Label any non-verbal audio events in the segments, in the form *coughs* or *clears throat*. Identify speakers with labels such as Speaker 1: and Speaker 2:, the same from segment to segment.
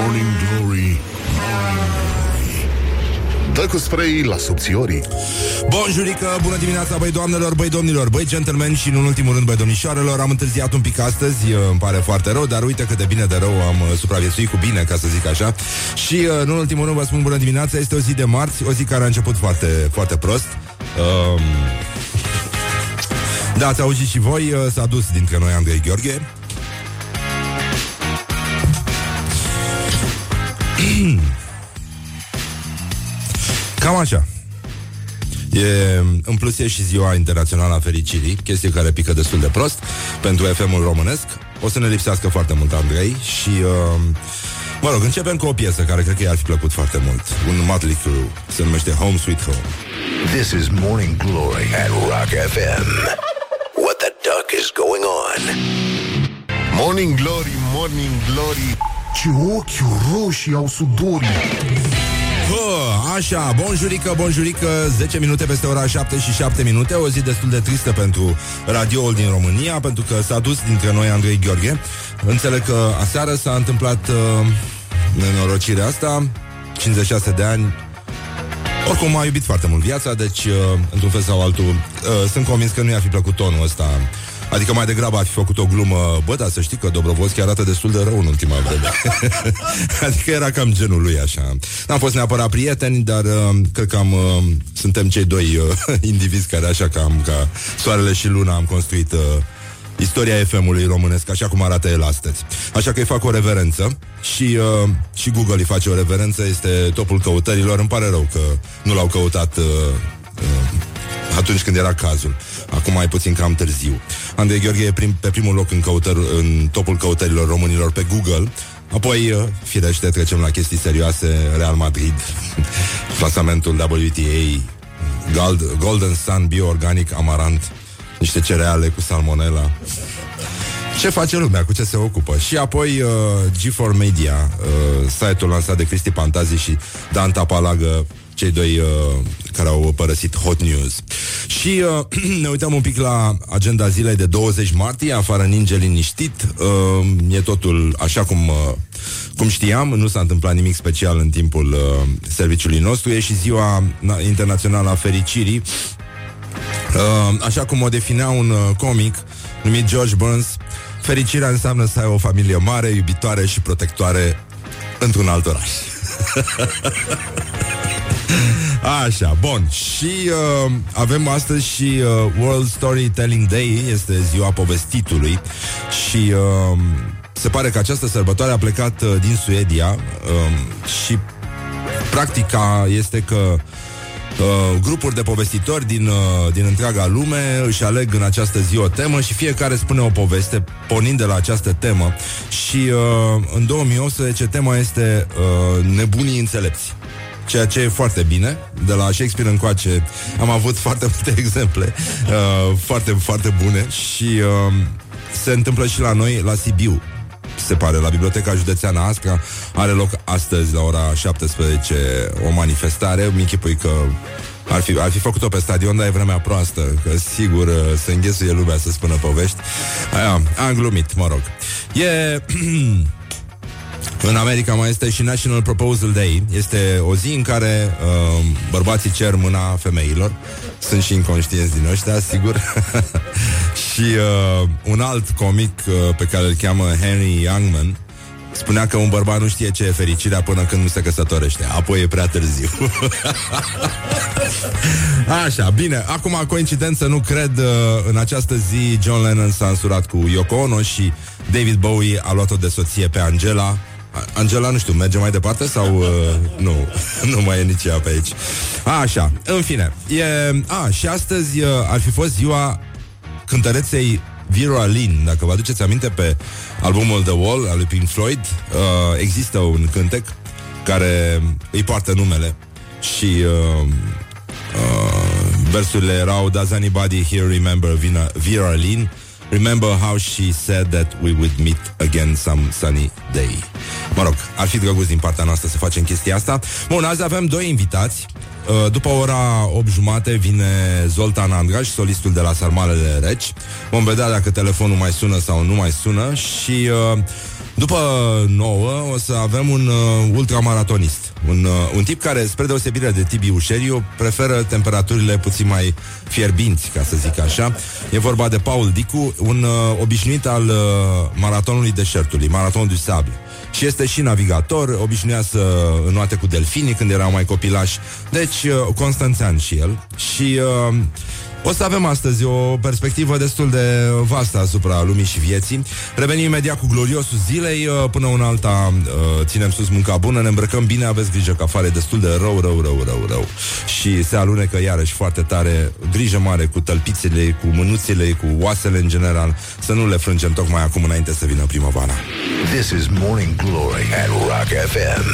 Speaker 1: Morning Glory, Morning Glory Dă cu spray la subțiorii.
Speaker 2: Bonjurică, bună dimineața, băi doamnelor, băi domnilor, băi gentlemen și în ultimul rând băi domnișoarelor. Am întârziat un pic astăzi, îmi pare foarte rău, dar uite cât de bine de rău am uh, supraviețuit cu bine, ca să zic așa. Și uh, în ultimul rând vă spun bună dimineața, este o zi de marți, o zi care a început foarte, foarte prost. Um, *laughs* Da, ați auzit și voi, uh, s-a dus dintre noi Andrei Gheorghe *clears throat* Cam așa. E, în plus e și ziua internațională a fericirii, chestie care pică destul de prost pentru FM-ul românesc. O să ne lipsească foarte mult Andrei și... Uh, Mă rog, începem cu o piesă care cred că i-ar fi plăcut foarte mult. Un Motley Crue. Se numește Home Sweet Home.
Speaker 3: This is Morning Glory at Rock FM. What the duck is going on?
Speaker 1: Morning Glory, Morning Glory Ce ochi roșii au sudorii.
Speaker 2: Hă, așa, bonjurică, bonjurică 10 minute peste ora 7 și 7 minute O zi destul de tristă pentru radioul din România Pentru că s-a dus dintre noi Andrei Gheorghe. Înțeleg că aseară s-a întâmplat uh, Nenorocirea asta. 56 de ani. Oricum a iubit foarte mult viața, deci, uh, într-un fel sau altul, uh, sunt convins că nu i-ar fi plăcut tonul ăsta Adică mai degrabă ar fi făcut o glumă Bă, dar să știi că Dobrovolski arată destul de rău în ultima vreme *laughs* Adică era cam genul lui așa N-am fost neapărat prieteni, dar uh, Cred că am, uh, suntem cei doi uh, *laughs* Indivizi care așa cam Ca soarele și luna am construit uh, Istoria FM-ului românesc, așa cum arată el astăzi. Așa că îi fac o reverență și, uh, și Google îi face o reverență, este topul căutărilor. Îmi pare rău că nu l-au căutat uh, uh, atunci când era cazul. Acum mai puțin cam târziu. Andrei Gheorghe e prim, pe primul loc în, căutăr, în topul căutărilor românilor pe Google. Apoi, uh, firește, trecem la chestii serioase. Real Madrid, *laughs* clasamentul WTA, Gold, Golden Sun, Bioorganic, Amarant, niște cereale cu salmonella. Ce face lumea, cu ce se ocupă Și apoi uh, G4 Media uh, Site-ul lansat de Cristi Pantazi și Dan Tapalagă cei doi uh, care au părăsit Hot News. Și uh, *clears throat* ne uităm un pic la agenda zilei de 20 martie, afară ninge liniștit. Uh, e totul așa cum, uh, cum știam, nu s-a întâmplat nimic special în timpul uh, serviciului nostru. E și ziua internațională a fericirii. Uh, așa cum o definea un uh, comic numit George Burns, fericirea înseamnă să ai o familie mare, iubitoare și protectoare într-un alt oraș. *laughs* Așa, bun. Și uh, avem astăzi și uh, World Storytelling Day, este ziua povestitului. Și uh, se pare că această sărbătoare a plecat uh, din Suedia uh, și practica este că uh, grupuri de povestitori din, uh, din întreaga lume își aleg în această zi o temă și fiecare spune o poveste pornind de la această temă. Și uh, în 2018 tema este uh, Nebunii înțelepți ceea ce e foarte bine. De la Shakespeare încoace am avut foarte multe *laughs* exemple uh, foarte, foarte bune și uh, se întâmplă și la noi, la Sibiu. Se pare, la Biblioteca Județeană Asca are loc astăzi la ora 17 o manifestare. Mi închipui că ar fi, ar fi făcut-o pe stadion, dar e vremea proastă, că sigur uh, se înghesuie lumea să spună povești. Aia, am glumit, mă rog. E... *clears throat* În America mai este și National Proposal Day. Este o zi în care uh, bărbații cer mâna femeilor. Sunt și inconștienți din ăștia, sigur. *laughs* și uh, un alt comic uh, pe care îl cheamă Henry Youngman spunea că un bărbat nu știe ce e fericirea până când nu se căsătorește. Apoi e prea târziu. *laughs* Așa, bine. Acum, coincidență, nu cred. Uh, în această zi, John Lennon s-a însurat cu Yoko Ono și David Bowie a luat-o de soție pe Angela Angela, nu știu, merge mai departe sau uh, nu, *laughs* nu mai e nici ea pe aici. A, așa, în fine. E, a, și astăzi uh, ar fi fost ziua cântăreței Vera Lynn. Dacă vă aduceți aminte pe albumul The Wall al lui Pink Floyd, uh, există un cântec care îi poartă numele și uh, uh, versurile erau Does anybody here remember Vina, Vera Lynn? Remember how she said that we would meet again some sunny day. Mă rog, ar fi drăguț din partea noastră să facem chestia asta. Bun, azi avem doi invitați. Uh, după ora 8 jumate vine Zoltan Andraș, solistul de la Sarmalele Reci. Vom vedea dacă telefonul mai sună sau nu mai sună și uh, După 9 o să avem un uh, ultramaratonist. Un, uh, un tip care, spre deosebire de Tibi Ușeriu, preferă temperaturile puțin mai fierbinți, ca să zic așa. E vorba de Paul Dicu, un uh, obișnuit al uh, maratonului deșertului, maratonul du sable. Și este și navigator, obișnuia să înoate cu delfinii când erau mai copilași. Deci, uh, constanțean și el. Și... Uh, o să avem astăzi o perspectivă destul de vastă asupra lumii și vieții. Revenim imediat cu gloriosul zilei. Uh, până una alta uh, ținem sus munca bună, ne îmbrăcăm bine, aveți grijă că afară e destul de rău, rău, rău, rău, rău. Și se alunecă iarăși foarte tare, grijă mare cu tălpițele, cu mânuțele, cu oasele în general, să nu le frângem tocmai acum înainte să vină primăvara.
Speaker 3: This is Morning Glory at Rock FM.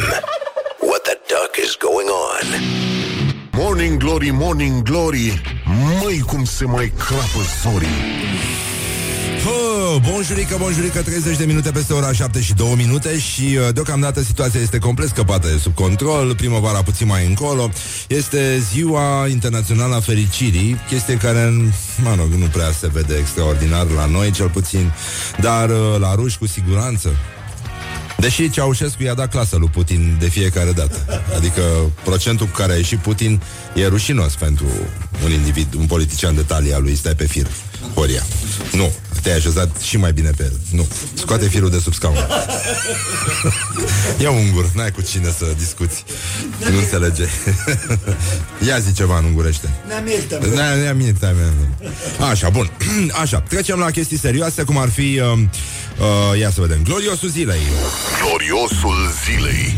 Speaker 3: What the duck is going on?
Speaker 1: Morning Glory, Morning Glory Măi cum se mai crapă zorii
Speaker 2: Hă, bonjurică, bonjurică, 30 de minute peste ora 7 și 2 minute și uh, deocamdată situația este complet scăpată de sub control, primăvara puțin mai încolo. Este ziua internațională a fericirii, chestie care, mă rog, nu prea se vede extraordinar la noi, cel puțin, dar uh, la ruși cu siguranță. Deși Ceaușescu i-a dat clasă lui Putin de fiecare dată. Adică procentul cu care a ieșit Putin e rușinos pentru un individ, un politician de talia lui, stai pe fir. Horia. Nu, te-ai așezat și mai bine pe el. Nu, scoate firul de sub scaun. Ia ungur, n-ai cu cine să discuți. Nu înțelege. Ia zi ceva în ungurește. Ne-am iertat. Așa, bun. *clears throat* Așa, trecem la chestii serioase, cum ar fi... Uh, uh, ia să vedem. Gloriosul zilei.
Speaker 1: Gloriosul zilei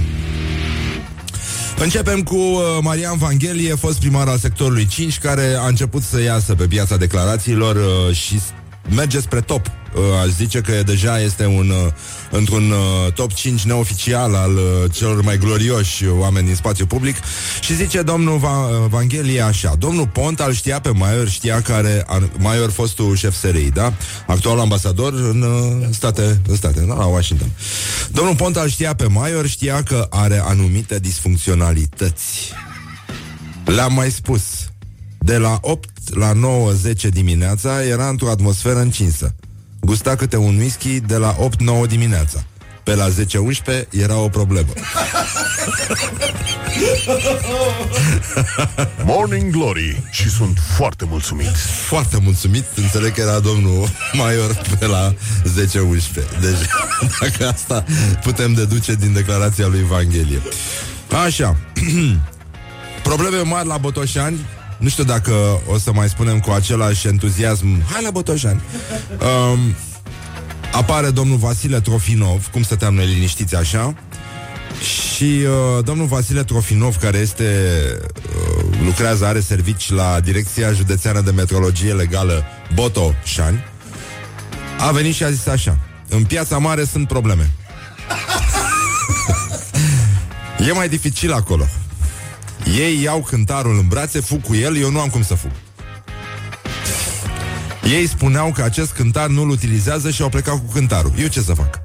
Speaker 2: Începem cu uh, Marian Vanghelie, fost primar al sectorului 5, care a început să iasă pe piața declarațiilor uh, și merge spre top. Uh, aș zice că deja este un uh, într-un uh, top 5 neoficial al uh, celor mai glorioși oameni din spațiu public și zice domnul Va- uh, Vanghelie așa, domnul Pont al știa pe Maior, știa care Maior fostul șef SRI, da? Actual ambasador în uh, state, în state, da, la Washington. Domnul Pont al știa pe Maior, știa că are anumite disfuncționalități. Le-am mai spus. De la 8 la 9-10 dimineața era într-o atmosferă încinsă. Gusta câte un whisky de la 8-9 dimineața. Pe la 10-11 era o problemă. *laughs*
Speaker 1: Morning Glory. Și sunt foarte mulțumit.
Speaker 2: Foarte mulțumit, înțeleg că era domnul Maior pe la 10-11 Deci, *laughs* dacă asta putem deduce din declarația lui Evanghelie. Așa. *clears throat* Probleme mari la Botoșani nu știu dacă o să mai spunem cu același entuziasm Hai la Botoșani um, Apare domnul Vasile Trofinov Cum stăteam noi liniștiți așa și uh, domnul Vasile Trofinov, care este uh, lucrează, are servici la Direcția Județeană de Metrologie Legală Botoșani, a venit și a zis așa: În piața mare sunt probleme. *laughs* e mai dificil acolo. Ei iau cântarul în brațe, fug cu el, eu nu am cum să fug. Ei spuneau că acest cântar nu-l utilizează și au plecat cu cântarul. Eu ce să fac?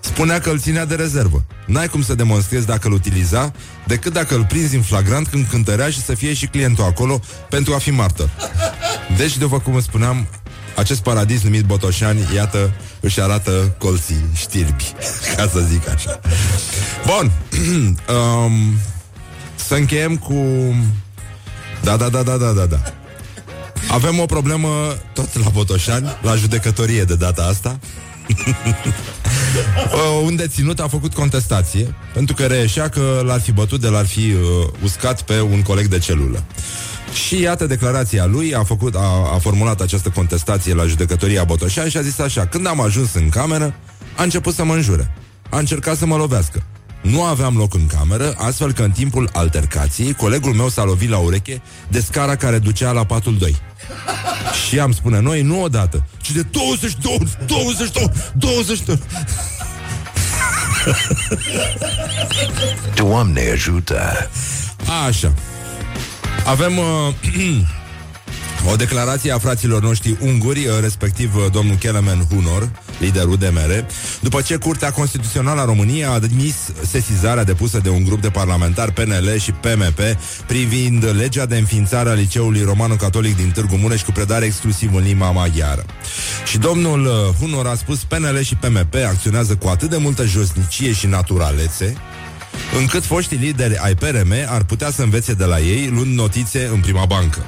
Speaker 2: Spunea că îl ținea de rezervă. N-ai cum să demonstrezi dacă îl utiliza, decât dacă îl prinzi în flagrant când cântărea și să fie și clientul acolo pentru a fi martor. Deci, după cum spuneam, acest paradis numit Botoșani, iată, își arată colții știrbi, *laughs* ca să zic așa. Bun, *clears throat* um, să încheiem cu... Da, da, da, da, da, da, da. Avem o problemă tot la Botoșani, la judecătorie de data asta. *laughs* un deținut a făcut contestație pentru că reieșea că l-ar fi bătut de l-ar fi uh, uscat pe un coleg de celulă. Și iată declarația lui, a, făcut, a, a formulat această contestație la judecătoria Botoșani și a zis așa, când am ajuns în cameră, a început să mă înjure. A încercat să mă lovească. Nu aveam loc în cameră, astfel că în timpul altercației, colegul meu s-a lovit la ureche de scara care ducea la patul 2. Și am spune noi, nu odată, ci de 22, 22, 22.
Speaker 3: Doamne ajută!
Speaker 2: Așa. Avem uh, *clears throat* o declarație a fraților noștri unguri, uh, respectiv uh, domnul Kelemen Hunor, liderul DMR, după ce Curtea Constituțională a României a admis sesizarea depusă de un grup de parlamentari PNL și PMP privind legea de înființare a Liceului Romano-Catolic din Târgu Mureș cu predare exclusiv în limba maghiară. Și domnul uh, Hunor a spus PNL și PMP acționează cu atât de multă josnicie și naturalețe încât foștii lideri ai PRM ar putea să învețe de la ei luând notițe în prima bancă.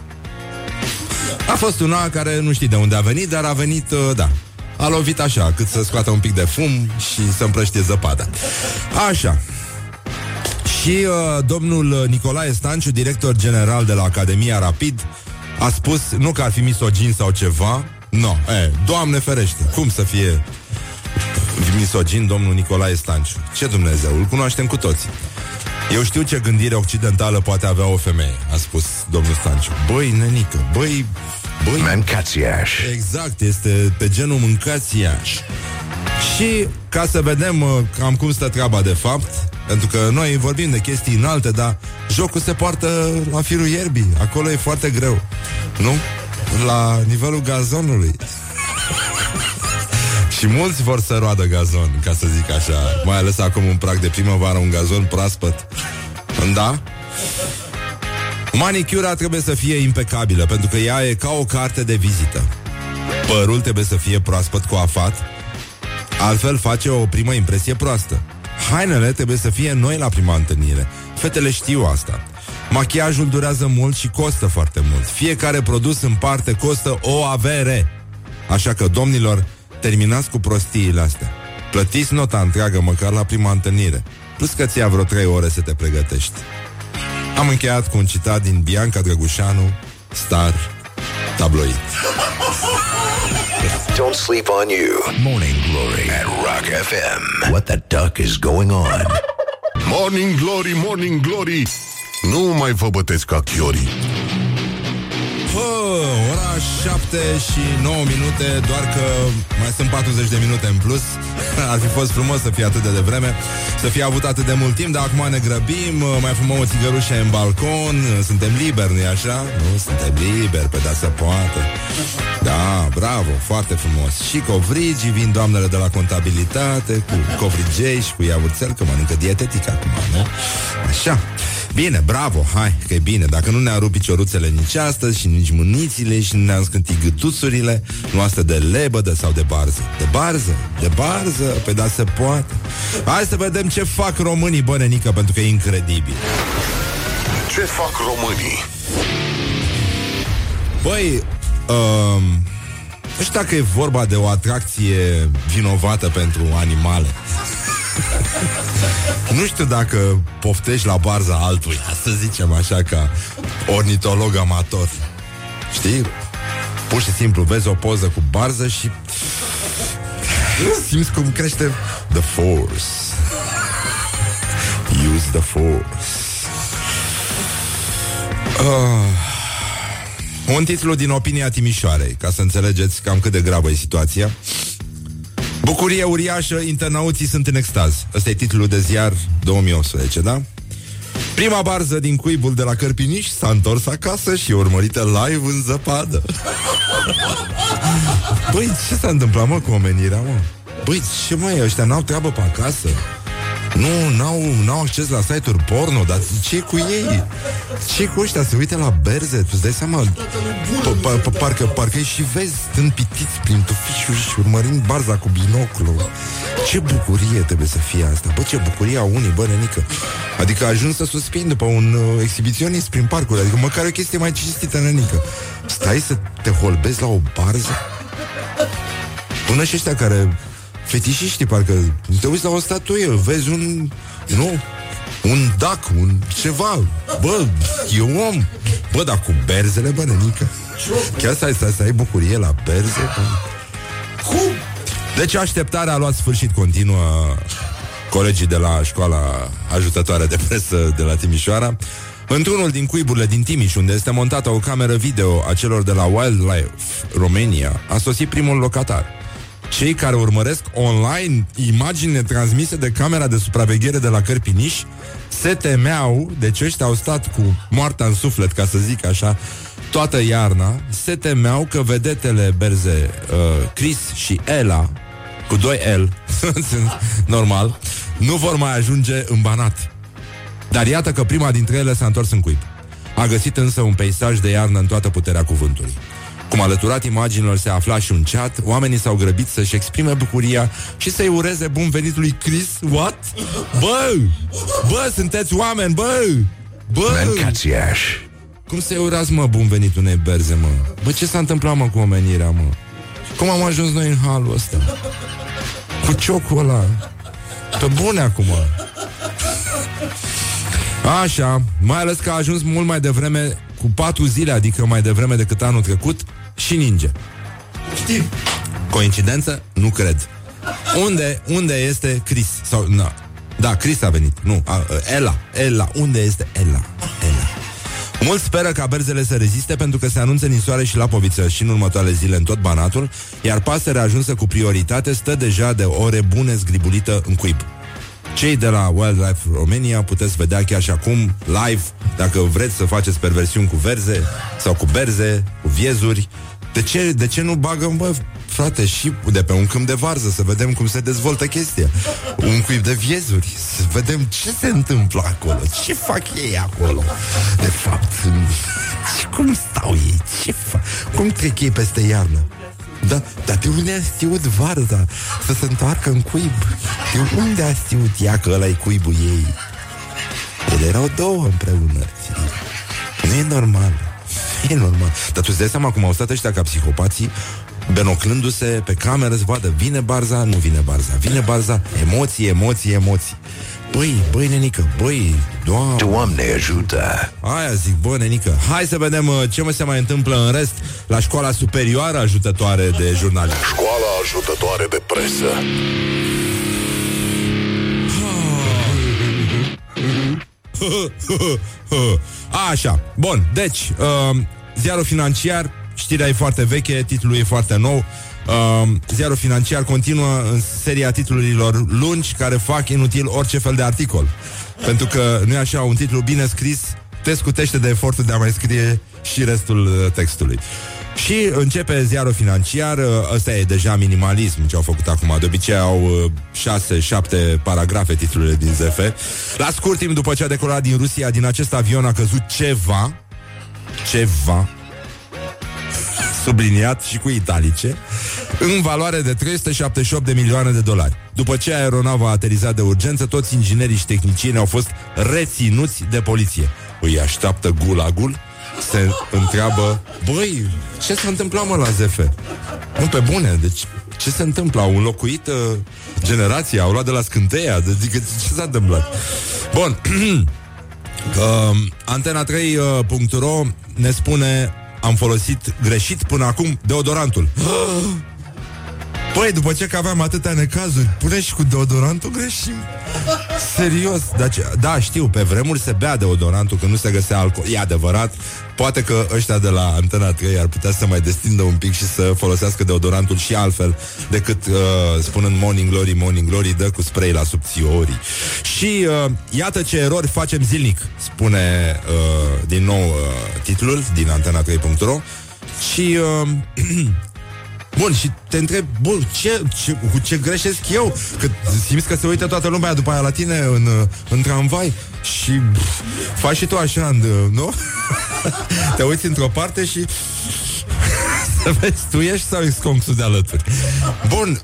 Speaker 2: A fost una care nu știi de unde a venit, dar a venit, uh, da, a lovit așa, cât să scoată un pic de fum și să împrăștie zăpada. Așa. Și uh, domnul Nicolae Stanciu, director general de la Academia Rapid, a spus, nu că ar fi misogin sau ceva, nu, no, e, Doamne ferește, cum să fie misogin domnul Nicolae Stanciu? Ce Dumnezeu, îl cunoaștem cu toții. Eu știu ce gândire occidentală poate avea o femeie, a spus domnul Stanciu. Băi, nenică, băi, băi...
Speaker 3: Mancațiaș.
Speaker 2: Exact, este pe genul mâncațiaș. Și ca să vedem uh, cam cum stă treaba de fapt, pentru că noi vorbim de chestii înalte, dar jocul se poartă la firul ierbii. Acolo e foarte greu. Nu? La nivelul gazonului. *laughs* Și mulți vor să roadă gazon, ca să zic așa. Mai ales acum un prag de primăvară, un gazon proaspăt. Da? Manicura trebuie să fie impecabilă, pentru că ea e ca o carte de vizită. Părul trebuie să fie proaspăt coafat, altfel face o primă impresie proastă. Hainele trebuie să fie noi la prima întâlnire. Fetele știu asta. Machiajul durează mult și costă foarte mult. Fiecare produs în parte costă o avere. Așa că, domnilor, terminați cu prostiile astea. Plătiți nota întreagă măcar la prima întâlnire. Plus că ți-a vreo trei ore să te pregătești. Am încheiat cu un citat din Bianca Drăgușanu, Star Tabloid.
Speaker 3: Don't sleep on you. Morning Glory at Rock FM. What the duck is going on?
Speaker 1: Morning Glory, Morning Glory Nu mai vă bătesc ca chiorii
Speaker 2: Bă, ora 7 și 9 minute, doar că mai sunt 40 de minute în plus. *laughs* Ar fi fost frumos să fie atât de devreme, să fie avut atât de mult timp, dar acum ne grăbim, mai fumăm o țigărușă în balcon, suntem liberi, nu-i așa? Nu, suntem liberi, pe da să poate. Da, bravo, foarte frumos. Și covrigi, vin doamnele de la contabilitate, cu covrigei și cu iaurțel, că mănâncă dietetic acum, nu? Așa. Bine, bravo, hai, că e bine Dacă nu ne-am rupt picioruțele nici astăzi Și nici mânițile și nu ne-am scântit gâtuțurile Nu asta de lebădă sau de barză. De barză, de barză? Pe da se poate. Hai să vedem ce fac românii, bă, nenică Pentru că e incredibil.
Speaker 1: Ce fac românii?
Speaker 2: Băi, um, nu știu dacă e vorba de o atracție vinovată pentru animale. Nu știu dacă poftești la barza altuia, să zicem așa, ca ornitolog amator. Știi? Pur și simplu vezi o poză cu barză și simți cum crește the force. Use the force. Uh, un titlu din opinia Timișoarei, ca să înțelegeți cam cât de gravă e situația. Bucurie uriașă, internauții sunt în extaz. Ăsta e titlul de ziar 2018, da? Prima barză din cuibul de la Cărpiniș s-a întors acasă și e urmărită live în zăpadă. Băi, ce s-a întâmplat, mă, cu omenirea, mă? Băi, ce mai ăștia n-au treabă pe acasă? Nu, n-au, n-au acces la site-uri porno, dar ce cu ei? ce cu ăștia? Se uite la berze, tu-ți dai seama? Parcă, parcă și vezi stând pitiți prin tufișuri și urmărind barza cu binoclu. Ce bucurie trebuie să fie asta. Bă, ce bucurie au unii, bă, nenică. Adică ajuns să suspin după un uh, exhibiționist prin parcuri. Adică măcar o chestie mai cinstită, nenică. Stai să te holbezi la o barză? Până și ăștia care fetișiști, parcă te uiți la o statuie, vezi un, nu, un dac, un ceva. Bă, e un om. Bă, dar cu berzele, bă, nenică. Chiar să ai, să, să ai bucurie la berze? Cum? Deci așteptarea a luat sfârșit continuă colegii de la școala ajutătoare de presă de la Timișoara. Într-unul din cuiburile din Timiș, unde este montată o cameră video a celor de la Wildlife Romania, a sosit primul locatar cei care urmăresc online imaginile transmise de camera de supraveghere de la Cărpiniș se temeau, deci ăștia au stat cu moartea în suflet, ca să zic așa, toată iarna, se temeau că vedetele berze uh, Chris și Ella cu 2 L, *laughs* normal, nu vor mai ajunge în Banat. Dar iată că prima dintre ele s-a întors în cuib. A găsit însă un peisaj de iarnă în toată puterea cuvântului. Cum alăturat imaginilor se afla și un chat, oamenii s-au grăbit să-și exprime bucuria și să-i ureze bun venit lui Chris. What? Bă! Bă, sunteți oameni, bă! Bă!
Speaker 3: Mâncați-aș.
Speaker 2: Cum să-i urați, mă, bun venit unei berze, mă? Bă, ce s-a întâmplat, mă, cu omenirea, mă? Cum am ajuns noi în halul ăsta? Cu ciocul ăla Pe bune acum Așa, mai ales că a ajuns mult mai devreme Cu patru zile, adică mai devreme decât anul trecut Și ninge Știm Coincidență? Nu cred Unde, unde este Chris? Sau, na. Da, Chris a venit Nu, a, Ella, Ella, unde este Ella? Ella Mulți speră ca berzele să reziste pentru că se anunță ninsoare și lapoviță și în următoarele zile în tot Banatul, iar pasărea ajunsă cu prioritate stă deja de ore bune zgribulită în cuib. Cei de la Wildlife Romania puteți vedea chiar și acum live dacă vreți să faceți perversiuni cu verze sau cu berze, cu viezuri. De ce, de ce nu bagă, bă, frate, și de pe un câmp de varză să vedem cum se dezvoltă chestia. Un cuib de viezuri, să vedem ce se întâmplă acolo, ce fac ei acolo. De fapt, și *laughs* cum stau ei, ce fac, cum trec ei peste iarnă. Da, dar de unde a știut varza să se întoarcă în cuib? De unde a știut ea că ăla e cuibul ei? Ele erau două împreună. Nu e normal. E normal. Dar tu îți dai seama cum au stat ăștia ca psihopații benoclându-se pe cameră să vadă vine Barza, nu vine Barza, vine Barza, emoții, emoții, emoții. Băi, băi, nenică, băi, doamne.
Speaker 3: Doamne ajută!
Speaker 2: Aia zic, bă, nenică. Hai să vedem uh, ce mă se mai întâmplă în rest La școala superioară ajutătoare de jurnaliști.
Speaker 1: Școala ajutătoare de presă. *laughs*
Speaker 2: Așa, bun, deci uh, Ziarul financiar Știrea e foarte veche, titlul e foarte nou uh, Ziarul financiar continuă În seria titlurilor lungi Care fac inutil orice fel de articol. Pentru că nu e așa un titlu bine scris Te scutește de efortul de a mai scrie Și restul uh, textului. Și începe ziarul financiar uh, Ăsta e deja minimalism ce au făcut acum. De obicei au 6-7 paragrafe titlurile din ZF La scurt timp după ce a decolat din Rusia Din acest avion a căzut ceva Ceva Subliniat și cu italice În valoare de 378 de milioane de dolari După ce aeronava a aterizat de urgență Toți inginerii și tehnicienii au fost reținuți de poliție Îi așteaptă gulagul se întreabă Băi, ce s-a întâmplat mă la ZF? Nu pe bune, deci ce se întâmplă? Au înlocuit uh, generația, au luat de la scânteia Adică ce s-a întâmplat? Bun *clears throat* uh, Antena3.ro ne spune Am folosit greșit până acum deodorantul. Păi, după ce că aveam atâtea necazuri Pune și cu deodorantul greșim Serios dar ce, Da, știu, pe vremuri se bea deodorantul Când nu se găsea alcool. E adevărat Poate că ăștia de la Antena 3 Ar putea să mai destindă un pic Și să folosească deodorantul și altfel Decât uh, spunând Morning Glory, Morning Glory Dă cu spray la subțiorii. Și uh, iată ce erori facem zilnic Spune uh, din nou uh, titlul Din antena3.ro Și uh, *clears throat* Bun, și te întreb, bun, ce, ce, cu ce greșesc eu? Că simți că se uită toată lumea după aia la tine în, în tramvai și pf, faci și tu așa, nu? *laughs* te uiți într-o parte și *laughs* să vezi, tu ești sau ești conxul de alături. Bun,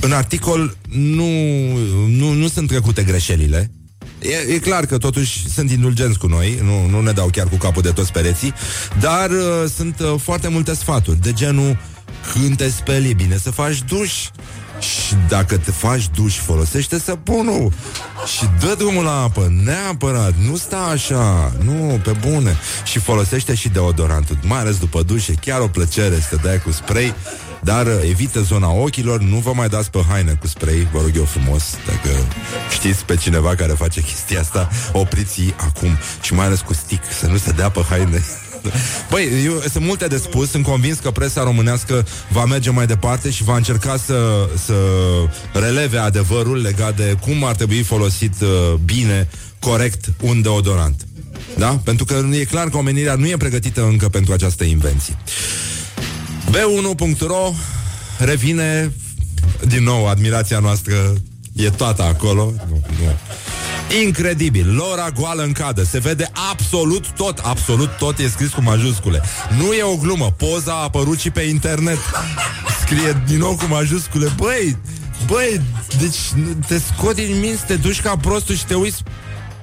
Speaker 2: în articol nu, nu, nu sunt trecute greșelile, E, e clar că totuși sunt indulgenți cu noi, nu, nu ne dau chiar cu capul de toți pereții, dar uh, sunt uh, foarte multe sfaturi, de genul când te speli, e bine să faci duș. Și dacă te faci duș, folosește săpunul. Și dă drumul la apă Neapărat, nu sta așa. Nu, pe bune. Și folosește și deodorantul Mai ales după duș, e chiar o plăcere Să te dai cu spray. Dar uh, evită zona ochilor, nu vă mai dați pe haine cu spray, vă rog eu frumos, dacă știți pe cineva care face chestia asta, opriți acum. Și mai ales cu stick, să nu se dea pe haine. *laughs* Băi, eu, sunt multe de spus Sunt convins că presa românească va merge mai departe Și va încerca să, să releve adevărul Legat de cum ar trebui folosit uh, bine, corect Un deodorant da? Pentru că e clar că omenirea nu e pregătită încă pentru această invenție. B1.ro revine din nou, admirația noastră e toată acolo. Nu, nu. Incredibil, Lora goală în cadă. Se vede absolut tot, absolut tot. E scris cu majuscule. Nu e o glumă, poza a apărut și pe internet. Scrie din nou cu majuscule. Băi, băi, deci Te scot din minți, te duci ca prostul Și te uiți.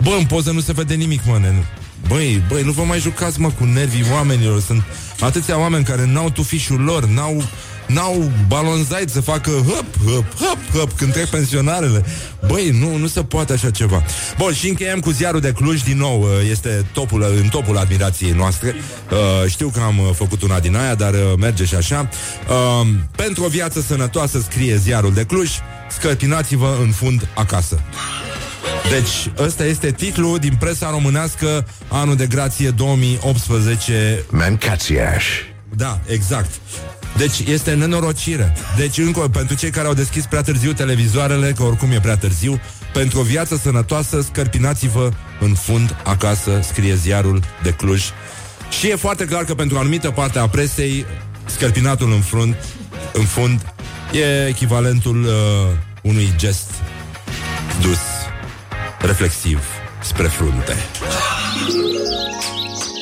Speaker 2: Bă, în poză nu se vede nimic, mă, nenu. Băi, băi, nu vă mai jucați, mă, cu nervii oamenilor. Sunt atâția oameni care n-au tufișul lor N-au n-au balonzait să facă hop, hop, hop, hop când trec pensionarele. Băi, nu, nu se poate așa ceva. Bun, și încheiem cu ziarul de Cluj din nou. Uh, este topul, în topul admirației noastre. Uh, știu că am uh, făcut una din aia, dar merge și așa. Pentru o viață sănătoasă scrie ziarul de Cluj. Scătinați-vă în fund acasă. Deci, ăsta este titlul din presa românească anul de grație 2018.
Speaker 3: Mancațiaș.
Speaker 2: Da, exact. Deci este nenorocire. Deci încă pentru cei care au deschis prea târziu televizoarele, că oricum e prea târziu, pentru o viață sănătoasă, scărpinați-vă în fund acasă, scrie ziarul de Cluj. Și e foarte clar că pentru o anumită parte a presei, scărpinatul în fund, în fund e echivalentul uh, unui gest dus, reflexiv, spre frunte.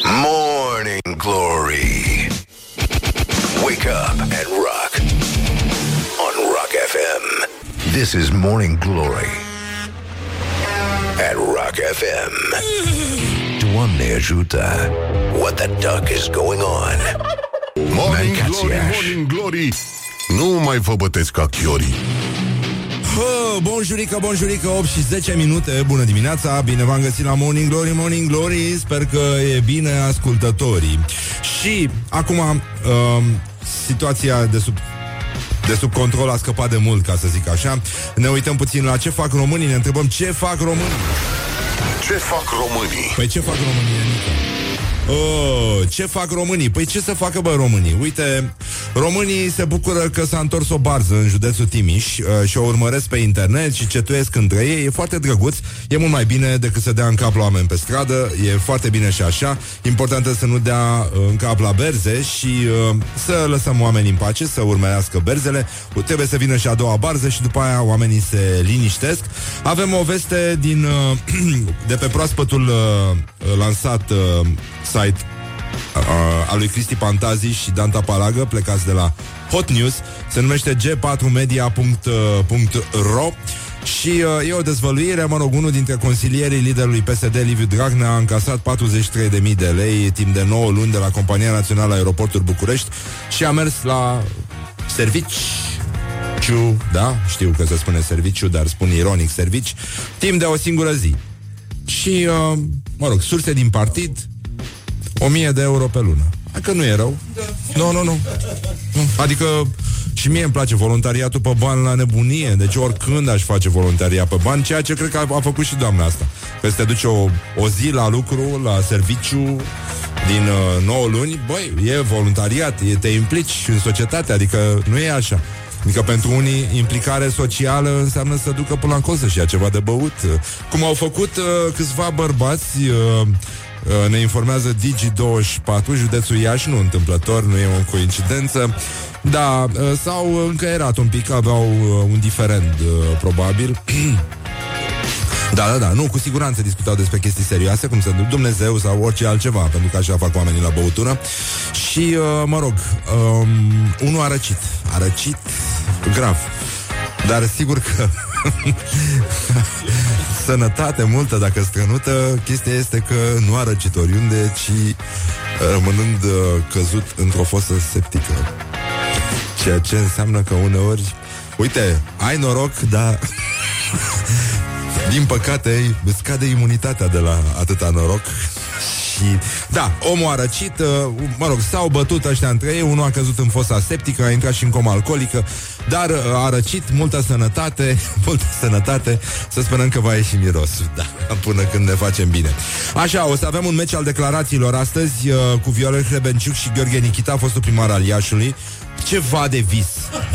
Speaker 3: Morning Glory Wake up and rock on Rock FM. This is Morning Glory at Rock FM. Doamne ajută! What the duck is going on?
Speaker 1: Morning
Speaker 3: Mancațiaș.
Speaker 1: glory, morning glory Nu mai vă bătesc ca chiorii
Speaker 2: Hă, bonjurică, bonjurică, 8 și 10 minute Bună dimineața, bine v-am găsit la Morning Glory, Morning Glory Sper că e bine ascultătorii Și, acum, um, situația de sub de sub control a scăpat de mult, ca să zic așa. Ne uităm puțin la ce fac românii, ne întrebăm ce fac românii.
Speaker 1: Ce fac românii?
Speaker 2: Păi ce fac românii, Anica? Oh, ce fac românii? Păi ce să facă, bă, românii? Uite, românii se bucură că s-a întors o barză în județul Timiș uh, și o urmăresc pe internet și cetuiesc între ei. E foarte drăguț, e mult mai bine decât să dea în cap la oameni pe stradă, e foarte bine și așa. Important e să nu dea uh, în cap la berze și uh, să lăsăm oamenii în pace, să urmărească berzele. Trebuie să vină și a doua barză și după aia oamenii se liniștesc. Avem o veste din, uh, *clears throat* de pe proaspătul uh, lansat uh, site uh, al lui Cristi Pantazi și Danta Palagă, plecați de la Hot News, se numește g4media.ro și uh, e o dezvăluire, mă rog, unul dintre consilierii liderului PSD, Liviu Dragnea, a încasat 43.000 de lei timp de 9 luni de la Compania Națională Aeroporturi București și a mers la servici serviciu, da? Știu că se spune serviciu, dar spun ironic servici, timp de o singură zi. Și, uh, mă rog, surse din partid, 1000 de euro pe lună. Adică nu e rău. Nu, nu, nu. Adică și mie îmi place voluntariatul pe bani la nebunie Deci oricând aș face voluntariat pe bani Ceea ce cred că a, a făcut și doamna asta Că te duce o, o zi la lucru La serviciu Din uh, 9 luni Băi, e voluntariat e, Te implici în societate Adică nu e așa Adică pentru unii implicare socială înseamnă să ducă până la cosă și ia ceva de băut. Cum au făcut uh, câțiva bărbați, uh, uh, ne informează Digi24, județul Iași, nu întâmplător, nu e o coincidență, da, uh, s-au încăierat un pic, aveau uh, un diferent, uh, probabil. *clears throat* Da, da, da, nu, cu siguranță discutau despre chestii serioase, cum să Dumnezeu sau orice altceva, pentru că așa fac oamenii la băutură. Și, uh, mă rog, um, unul a răcit. A răcit grav. Dar sigur că *laughs* sănătate multă, dacă strănută, chestia este că nu a răcit oriunde, ci uh, rămânând uh, căzut într-o fosă septică. Ceea ce înseamnă că uneori, uite, ai noroc, dar *laughs* din păcate îți scade imunitatea de la atâta noroc și da, omul a răcit, uh, mă rog, s-au bătut ăștia între ei, unul a căzut în fosa septică, a intrat și în coma alcoolică, dar uh, a răcit, multă sănătate, *laughs* multă sănătate, să sperăm că va ieși miros, *laughs* da, până când ne facem bine. Așa, o să avem un meci al declarațiilor astăzi uh, cu Viorel Hrebenciuc și Gheorghe Nichita, fostul primar al Iașului, ceva de vis,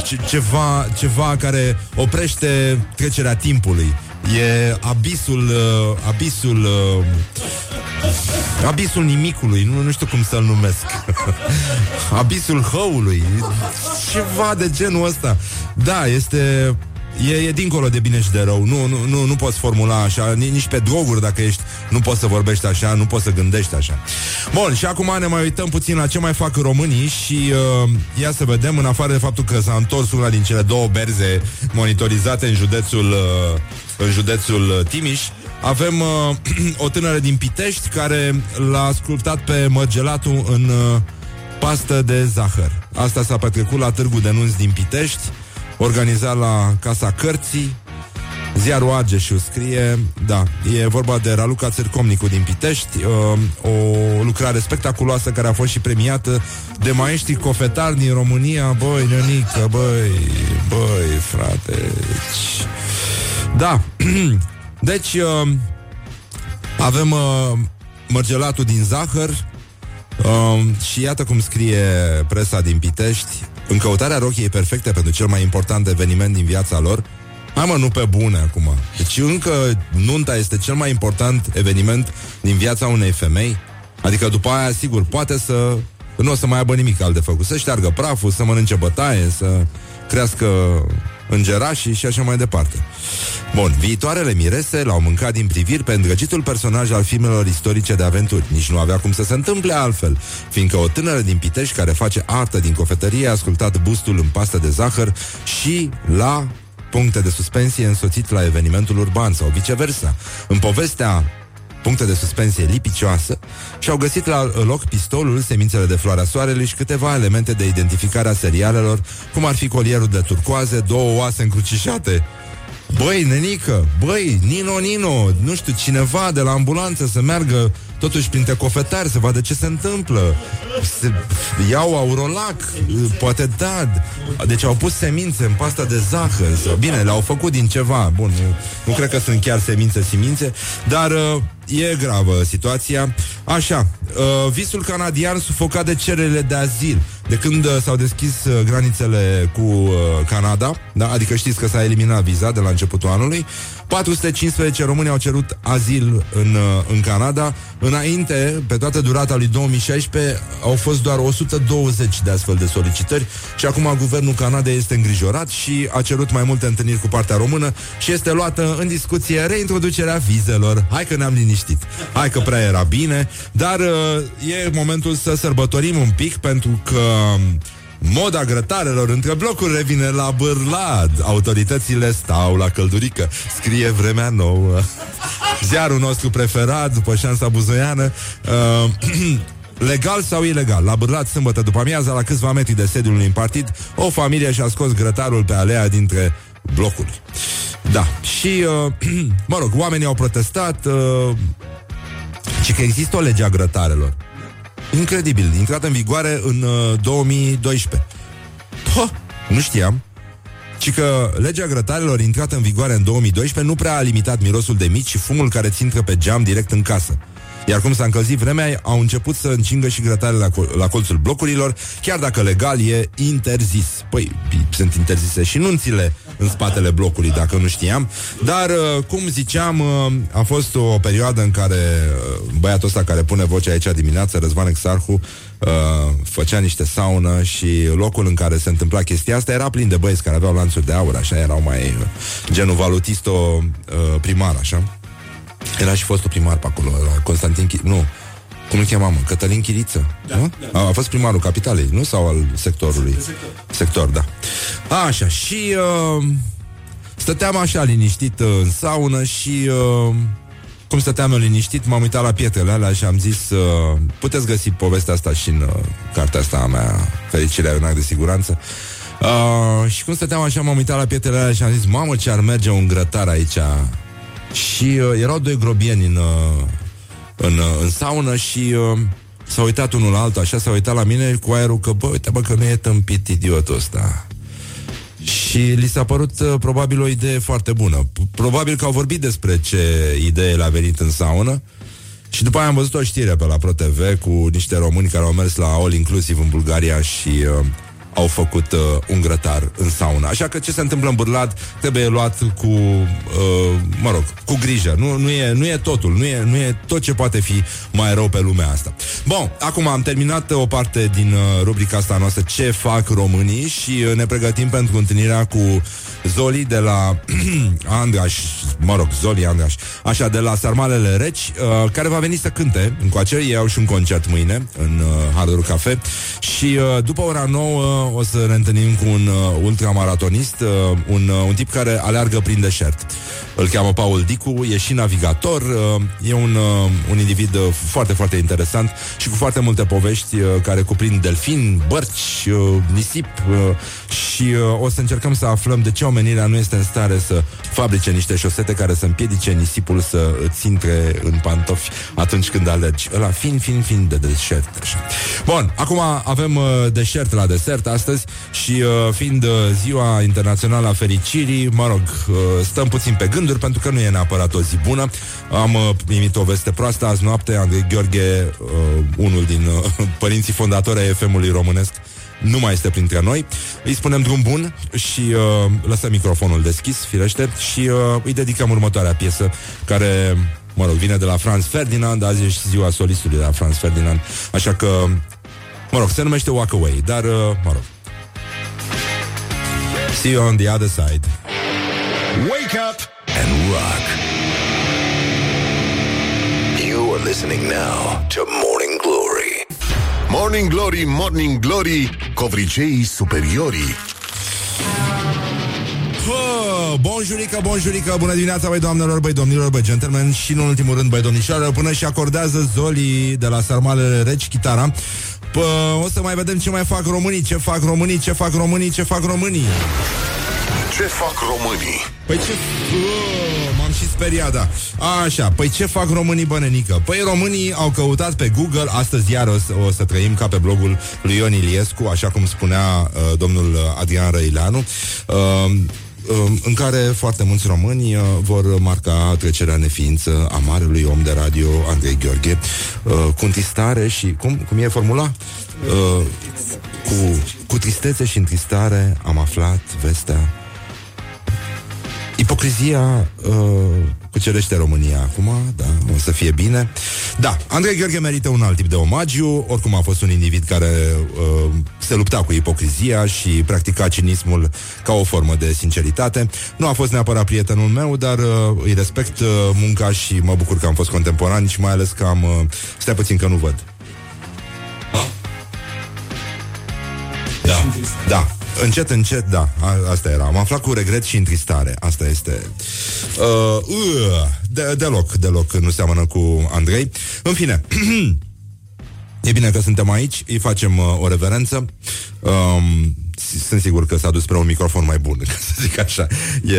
Speaker 2: ce, ceva, ceva care oprește trecerea timpului. E abisul, uh, abisul uh, Abisul nimicului, nu, nu știu cum să-l numesc. *laughs* Abisul hăului. Ceva de genul ăsta. Da, este E, e dincolo de bine și de rău. Nu, nu, nu, nu poți formula așa, nici pe droguri dacă ești, nu poți să vorbești așa, nu poți să gândești așa. Bun, și acum ne mai uităm puțin la ce mai fac românii și uh, ia să vedem, în afară de faptul că s-a întors una din cele două berze monitorizate în județul, uh, în județul Timiș, avem uh, *clears throat* o tânără din Pitești care l-a ascultat pe Mărgelatul în uh, pastă de zahăr. Asta s-a petrecut la Târgu de Nunți din Pitești organizat la Casa Cărții. Ziarul Ageșu scrie, da, e vorba de Raluca Țărcomnicu din Pitești, uh, o lucrare spectaculoasă care a fost și premiată de maestri cofetari din România. Băi, nenică, băi, băi, frate. Da, *clears throat* deci uh, avem uh, mărgelatul din zahăr uh, și iată cum scrie presa din Pitești în căutarea rochiei perfecte pentru cel mai important eveniment din viața lor, Hai mă, nu pe bune acum. Deci încă nunta este cel mai important eveniment din viața unei femei. Adică după aia, sigur, poate să... Nu o să mai aibă nimic alt de făcut. Să șteargă praful, să mănânce bătaie, să crească îngerașii și așa mai departe. Bun, viitoarele mirese l-au mâncat din priviri pe îndrăgitul personaj al filmelor istorice de aventuri. Nici nu avea cum să se întâmple altfel, fiindcă o tânără din Pitești care face artă din cofetărie a ascultat bustul în pastă de zahăr și la puncte de suspensie însoțit la evenimentul urban sau viceversa. În povestea puncte de suspensie lipicioasă și au găsit la loc pistolul, semințele de floarea soarelui și câteva elemente de identificare a serialelor, cum ar fi colierul de turcoaze, două oase încrucișate, Băi, nenică, băi, Nino, Nino, nu știu, cineva de la ambulanță să meargă totuși printre cofetari să vadă ce se întâmplă. Se iau aurolac, poate da. Deci au pus semințe în pasta de zahăr. Sau, bine, le-au făcut din ceva. Bun, nu, nu cred că sunt chiar semințe, simințe, dar uh, e gravă situația. Așa, uh, visul canadian sufocat de cererile de azil. De când uh, s-au deschis uh, granițele cu uh, Canada, da? adică știți că s-a eliminat viza de la începutul anului, 415 români au cerut azil în, uh, în Canada. Înainte, pe toată durata lui 2016, au fost doar 120 de astfel de solicitări și acum guvernul Canadei este îngrijorat și a cerut mai multe întâlniri cu partea română și este luată în discuție reintroducerea vizelor. Hai că ne-am liniștit. Hai că prea era bine, dar uh, e momentul să sărbătorim un pic pentru că Moda grătarelor între blocuri revine la bârlad Autoritățile stau la căldurică Scrie vremea nouă *laughs* Ziarul nostru preferat după șansa buzoiană uh, *clears throat* Legal sau ilegal, la Bârlat sâmbătă după amiaza, la câțiva metri de sediul unui partid, o familie și-a scos grătarul pe alea dintre blocuri. Da, și, uh, *clears throat* mă rog, oamenii au protestat uh, și că există o lege a grătarelor. Incredibil, intrat în vigoare în uh, 2012. Ho, nu știam. Și că legea grătarelor intrată în vigoare în 2012 nu prea a limitat mirosul de mici și fumul care țin pe geam direct în casă. Iar cum s-a încălzit vremea, au început să încingă și grătarele la, col- la colțul blocurilor, chiar dacă legal e interzis. Păi, sunt interzise și nunțile în spatele blocului, dacă nu știam. Dar, uh, cum ziceam, uh, a fost o perioadă în care uh, băiatul ăsta care pune vocea aici dimineața, Răzvan Exarhu, Uh, făcea niște saună și locul în care se întâmpla chestia asta era plin de băieți care aveau lanțuri de aur, așa, erau mai uh, genul valutisto uh, primar, așa. Era și fostul primar pe acolo, la Constantin Chi- Nu, cum îl chema, mă? Cătălin Chiriță,
Speaker 4: Da,
Speaker 2: nu?
Speaker 4: da.
Speaker 2: A, a fost primarul capitalei, nu? Sau al sectorului?
Speaker 4: sector.
Speaker 2: Sector, da. Așa, și uh, stăteam așa liniștit uh, în saună și... Uh, cum stăteam eu liniștit, m-am uitat la pietrele alea și am zis uh, puteți găsi povestea asta și în uh, cartea asta a mea, Fericirea e un act de siguranță. Uh, și cum stăteam așa, m-am uitat la pietrele alea și am zis, mamă, ce ar merge un grătar aici. Și uh, erau doi grobieni în, uh, în, uh, în saună și uh, s-a uitat unul la altul, așa s-a uitat la mine cu aerul că, bă, uite, bă, că nu e tâmpit idiotul ăsta. Și li s-a părut uh, probabil o idee foarte bună. P- Probabil că au vorbit despre ce idee le-a venit în saună. Și după aia am văzut o știre pe la ProTV cu niște români care au mers la All Inclusiv în Bulgaria și uh, au făcut uh, un grătar în saună. Așa că ce se întâmplă în Bârlad trebuie luat cu, uh, mă rog, cu grijă. Nu, nu, e, nu e totul, nu e, nu e tot ce poate fi mai rău pe lumea asta. Bun, acum am terminat o parte din uh, rubrica asta noastră Ce fac românii și uh, ne pregătim pentru întâlnirea cu Zoli de la *clears throat* Andraș, mă rog, Zoli Andraș, așa, de la Sarmalele Reci, uh, care va veni să cânte încoace. Ei au și un concert mâine în uh, Hard Rock Cafe și uh, după ora 9 o să ne întâlnim cu un uh, ultramaratonist, uh, un, uh, un tip care aleargă prin deșert. Îl cheamă Paul Dicu, e și navigator, uh, e un, uh, un individ uh, foarte, foarte interesant și cu foarte multe povești uh, care cuprind delfini, bărci, uh, nisip uh, și uh, o să încercăm să aflăm de ce omenirea nu este în stare să fabrice niște șosete care să împiedice nisipul să îți intre în pantofi atunci când alergi. Ăla fin, fin, fin de deșert. Așa. Bun, acum avem uh, deșert la desert astăzi și uh, fiind uh, ziua internațională a fericirii, mă rog, uh, stăm puțin pe gânduri pentru că nu e neapărat o zi bună. Am uh, primit o veste proastă azi noapte, Andrei Gheorghe, uh, unul din uh, *laughs* părinții fondatori ai FM-ului românesc, nu mai este printre noi. Îi spunem drum bun și uh, lăsăm microfonul deschis, firește, și uh, îi dedicăm următoarea piesă care, mă rog, vine de la Franz Ferdinand, azi e și ziua solistului de la Franz Ferdinand, așa că, mă rog, se numește Walk Away, dar, uh, mă rog. See you on the other side.
Speaker 1: Wake up
Speaker 3: and rock. You are listening now to Morning Glory.
Speaker 1: Morning Glory, Morning Glory Covriceii superiorii
Speaker 2: Oh, bonjurică, bonjurică, bună dimineața, băi doamnelor, băi domnilor, băi gentlemen și, în ultimul rând, băi domnișoară, până și acordează Zoli de la Sarmalele Reci chitara. Pă, o să mai vedem ce mai fac românii, ce fac românii, ce fac românii, ce fac românii.
Speaker 1: Ce fac românii?
Speaker 2: Păi ce... Uh, m-am și speriat, da. Așa, păi ce fac românii, bănenică? Păi românii au căutat pe Google, astăzi iar o să, o să trăim ca pe blogul lui Ion Iliescu, așa cum spunea uh, domnul Adrian Răileanu, uh, uh, în care foarte mulți români uh, vor marca trecerea neființă a marelui om de radio Andrei Gheorghe, uh, cu întristare și... Cum, cum e formula? Uh, cu, cu tristețe și întristare am aflat vestea Ipocrizia uh, cucerește România acum, da, o să fie bine. Da, Andrei Gheorghe merită un alt tip de omagiu, oricum a fost un individ care uh, se lupta cu ipocrizia și practica cinismul ca o formă de sinceritate. Nu a fost neapărat prietenul meu, dar uh, îi respect uh, munca și mă bucur că am fost contemporani și mai ales că am... Uh, stai puțin că nu văd. Da, da, Încet, încet, da, A, asta era. Am aflat cu regret și întristare. Asta este. Uh, uh, de, deloc, deloc nu seamănă cu Andrei. În fine. *clears throat* E bine că suntem aici, îi facem uh, o reverență. Um, sunt sigur că s-a dus spre un microfon mai bun, *laughs* ca să zic așa. E,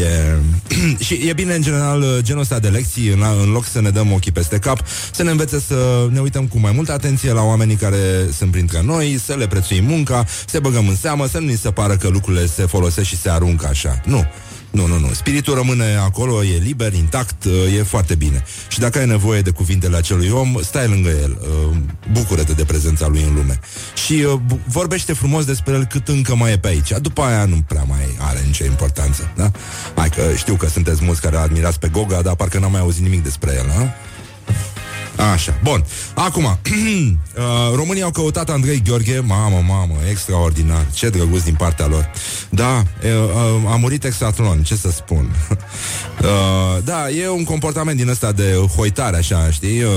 Speaker 2: e... *clears throat* și e bine, în general, genul ăsta de lecții, în, în loc să ne dăm ochii peste cap, să ne învețe să ne uităm cu mai multă atenție la oamenii care sunt printre noi, să le prețuim munca, să băgăm în seamă, să nu ni se pară că lucrurile se folosesc și se aruncă așa. Nu. Nu, nu, nu. Spiritul rămâne acolo, e liber, intact, e foarte bine. Și dacă ai nevoie de cuvintele acelui om, stai lângă el. Bucură-te de prezența lui în lume. Și vorbește frumos despre el cât încă mai e pe aici. După aia nu prea mai are nicio importanță. Da? Hai că știu că sunteți mulți care admirați pe Goga, dar parcă n-am mai auzit nimic despre el, ha? Așa, bun. Acum, *clears throat* uh, românii au căutat Andrei Gheorghe, mamă, mamă, extraordinar, ce drăguț din partea lor. Da, uh, uh, a murit extratlon, ce să spun. *laughs* uh, da, e un comportament din ăsta de hoitare, așa, știi? Uh,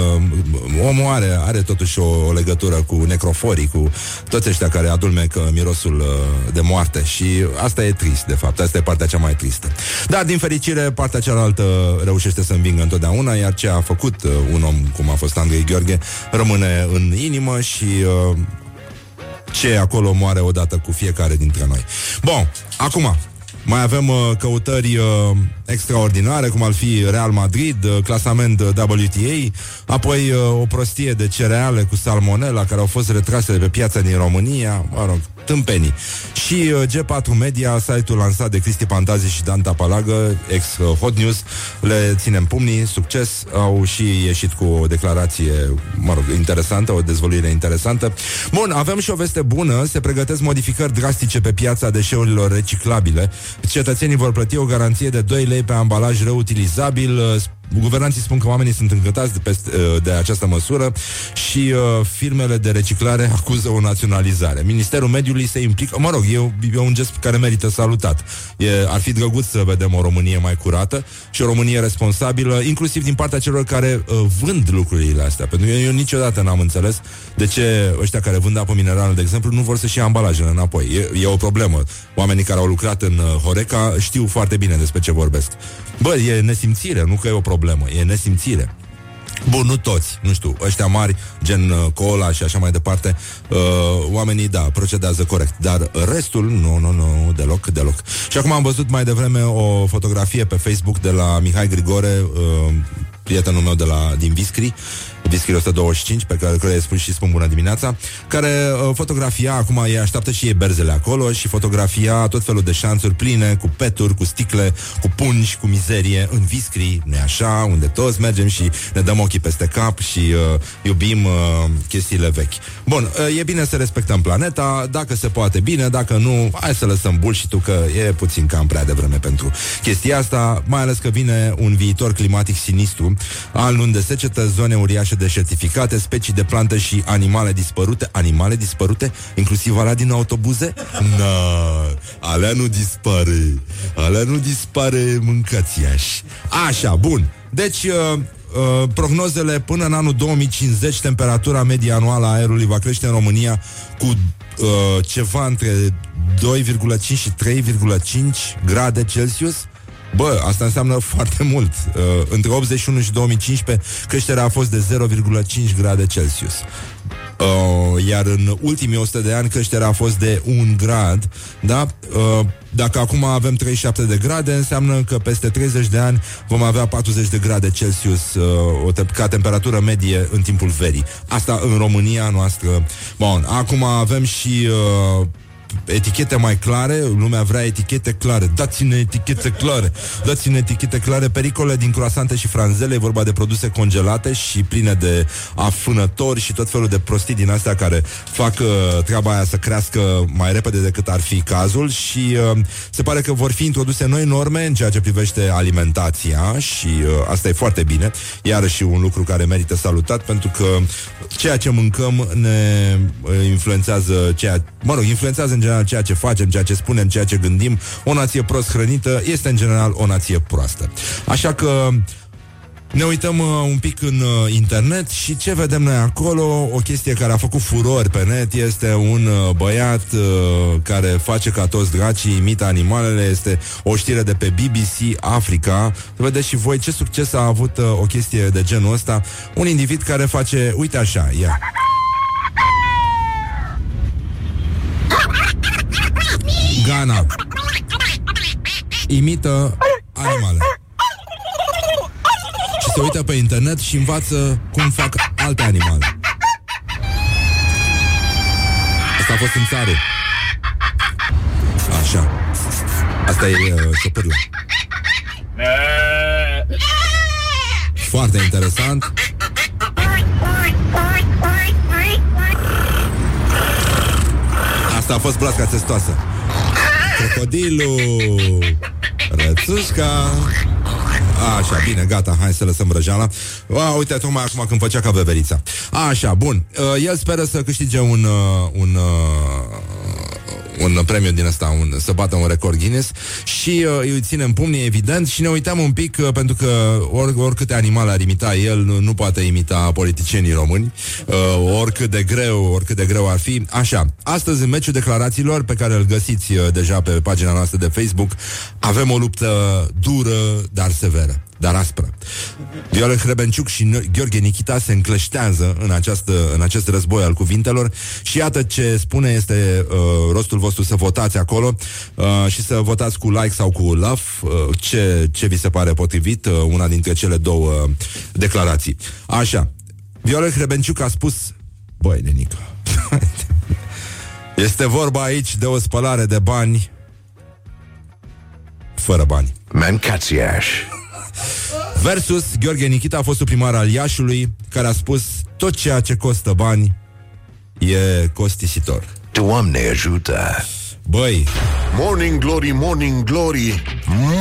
Speaker 2: omul are, are totuși o, o legătură cu necroforii, cu toți ăștia care adulmecă mirosul uh, de moarte și asta e trist, de fapt, asta e partea cea mai tristă. Dar, din fericire, partea cealaltă reușește să învingă întotdeauna, iar ce a făcut uh, un om cum a fost Andrei Gheorghe, rămâne în inimă și uh, ce acolo moare odată cu fiecare dintre noi. Bun, acum, mai avem uh, căutări uh, extraordinare, cum ar fi Real Madrid, uh, clasament uh, WTA, apoi uh, o prostie de cereale cu salmonella care au fost retrase de pe piața din România, mă rog, tâmpenii. Și uh, G4 Media, site-ul lansat de Cristi Pantazi și Dan Tapalagă, ex-Hot News, le ținem pumnii, succes, au și ieșit cu o declarație, mă rog, interesantă, o dezvoluire interesantă. Bun, avem și o veste bună, se pregătesc modificări drastice pe piața deșeurilor reciclabile. Cetățenii vor plăti o garanție de 2 lei pe ambalaj reutilizabil, uh, Guvernanții spun că oamenii sunt încântați de, peste, uh, de această măsură și uh, firmele de reciclare *laughs* acuză o naționalizare. Ministerul Mediului se implică, mă rog, e, e un gest care merită salutat. E, ar fi drăguț să vedem o Românie mai curată și o Românie responsabilă, inclusiv din partea celor care uh, vând lucrurile astea. Pentru că eu, eu niciodată n-am înțeles de ce ăștia care vând apă minerală, de exemplu, nu vor să-și ia ambalajele înapoi. E, e o problemă. Oamenii care au lucrat în uh, Horeca știu foarte bine despre ce vorbesc. Bă, e nesimțire, nu că e o problemă, e nesimțire. Bun, nu toți, nu știu, ăștia mari, gen uh, Cola și așa mai departe, uh, oamenii, da, procedează corect, dar restul, nu, nu, nu, deloc, deloc. Și acum am văzut mai devreme o fotografie pe Facebook de la Mihai Grigore, uh, prietenul meu de la, din Viscri, Viscri 125, pe care îi spun și spun bună dimineața, care uh, fotografia, acum e așteaptă și e berzele acolo și fotografia tot felul de șanțuri pline, cu peturi, cu sticle, cu pungi, cu mizerie, în Viscri, nu așa, unde toți mergem și ne dăm ochii peste cap și uh, iubim uh, chestiile vechi. Bun, uh, e bine să respectăm planeta, dacă se poate bine, dacă nu, hai să lăsăm bullshit că e puțin cam prea devreme pentru chestia asta, mai ales că vine un viitor climatic sinistru, an luni de secetă, zone uriașe certificate, specii de plante și animale dispărute. Animale dispărute? Inclusiv alea din autobuze? Na, alea nu dispare. Alea nu dispare, mâncați Așa, bun. Deci, uh, uh, prognozele până în anul 2050, temperatura medie anuală a aerului va crește în România cu uh, ceva între 2,5 și 3,5 grade Celsius. Bă, asta înseamnă foarte mult. Uh, între 81 și 2015 creșterea a fost de 0,5 grade Celsius. Uh, iar în ultimii 100 de ani creșterea a fost de 1 grad, da? Uh, dacă acum avem 37 de grade, înseamnă că peste 30 de ani vom avea 40 de grade Celsius uh, o te- ca temperatură medie în timpul verii. Asta în România noastră. Bun, acum avem și uh, etichete mai clare, lumea vrea etichete clare, dați-ne etichete clare, dați-ne etichete clare, pericole din croasante și franzele, e vorba de produse congelate și pline de afânători și tot felul de prostii din astea care fac uh, treaba aia să crească mai repede decât ar fi cazul și uh, se pare că vor fi introduse noi norme în ceea ce privește alimentația și uh, asta e foarte bine, iarăși un lucru care merită salutat pentru că ceea ce mâncăm ne uh, influențează ceea, mă rog, influențează în general ceea ce facem, ceea ce spunem, ceea ce gândim. O nație prost hrănită este în general o nație proastă. Așa că ne uităm uh, un pic în uh, internet și ce vedem noi acolo, o chestie care a făcut furori pe net, este un uh, băiat uh, care face ca toți dracii, imită animalele, este o știre de pe BBC Africa. Să vedeți și voi ce succes a avut uh, o chestie de genul ăsta. Un individ care face, uite așa, ia. Ghana imită animale. Și se uită pe internet și învață cum fac alte animale. Asta a fost în țară. Așa. Asta e uh, șopârla. Foarte interesant. Asta a fost blasca testoasă. Crocodilul Rățușca. Așa, bine, gata, hai să lăsăm răjeala. A, Uite, tocmai acum când făcea ca veverița. Așa, bun. Uh, El speră să câștige un, uh, un uh, un premiu din ăsta, un, să bată un record Guinness. Și uh, îi ținem pumnii, evident, și ne uităm un pic, uh, pentru că or, oricâte animale ar imita el, nu, nu poate imita politicienii români, uh, oricât de greu, oricât de greu ar fi. Așa, astăzi în meciul declarațiilor, pe care îl găsiți uh, deja pe pagina noastră de Facebook, avem o luptă dură, dar severă dar aspră. Viorel Hrebenciuc și Gheorghe Nichita se încleștează în, această, în acest război al cuvintelor și iată ce spune este uh, rostul vostru să votați acolo uh, și să votați cu like sau cu love uh, ce, ce vi se pare potrivit, uh, una dintre cele două uh, declarații. Așa, Viorel Hrebenciuc a spus Băi, nenică *laughs* Este vorba aici de o spălare de bani fără bani.
Speaker 3: Mancațiaș.
Speaker 2: Versus Gheorghe Nichita a fost primar al Iașului care a spus tot ceea ce costă bani e costisitor.
Speaker 3: Doamne ajută!
Speaker 2: Băi,
Speaker 1: Morning Glory, Morning Glory.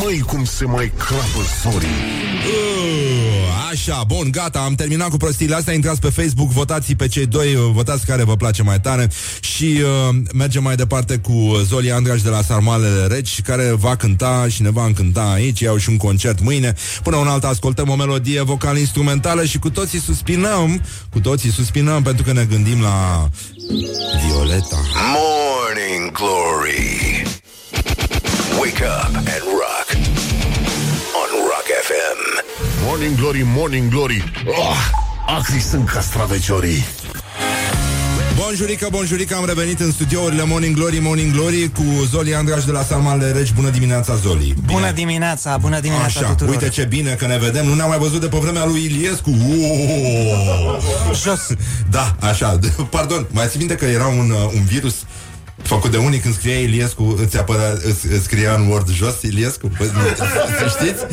Speaker 1: Măi cum se mai crapă sorii
Speaker 2: uh, așa, bun, gata, am terminat cu prostiile astea, intrați pe Facebook, votați pe cei doi, uh, votați care vă place mai tare. Și uh, mergem mai departe cu Zoli Andraș de la Sarmalele Reci, care va cânta și ne va încânta aici, iau și un concert mâine. Până un alt ascultăm o melodie vocal-instrumentală și cu toții suspinăm, cu toții suspinăm pentru că ne gândim la Violeta.
Speaker 3: Morning Glory. Wake up and rock. On Rock FM.
Speaker 1: Morning Glory, Morning Glory oh, Acri sunt castraveciorii
Speaker 2: Bonjurică, bonjurică, am revenit în studiourile Morning Glory, Morning Glory cu Zoli Andraș de la Salman Regi. Bună dimineața, Zoli! Bine.
Speaker 4: Bună dimineața, bună dimineața
Speaker 2: Așa,
Speaker 4: tuturor.
Speaker 2: uite ce bine că ne vedem. Nu ne-am mai văzut de pe vremea lui Iliescu. Uuu!
Speaker 4: Jos. *laughs*
Speaker 2: Da, așa. *laughs* Pardon, mai ții minte că era un, uh, un virus făcut de unii când scria Iliescu, îți, apărea, îți, îți scria în Word jos Iliescu? Păi, știți?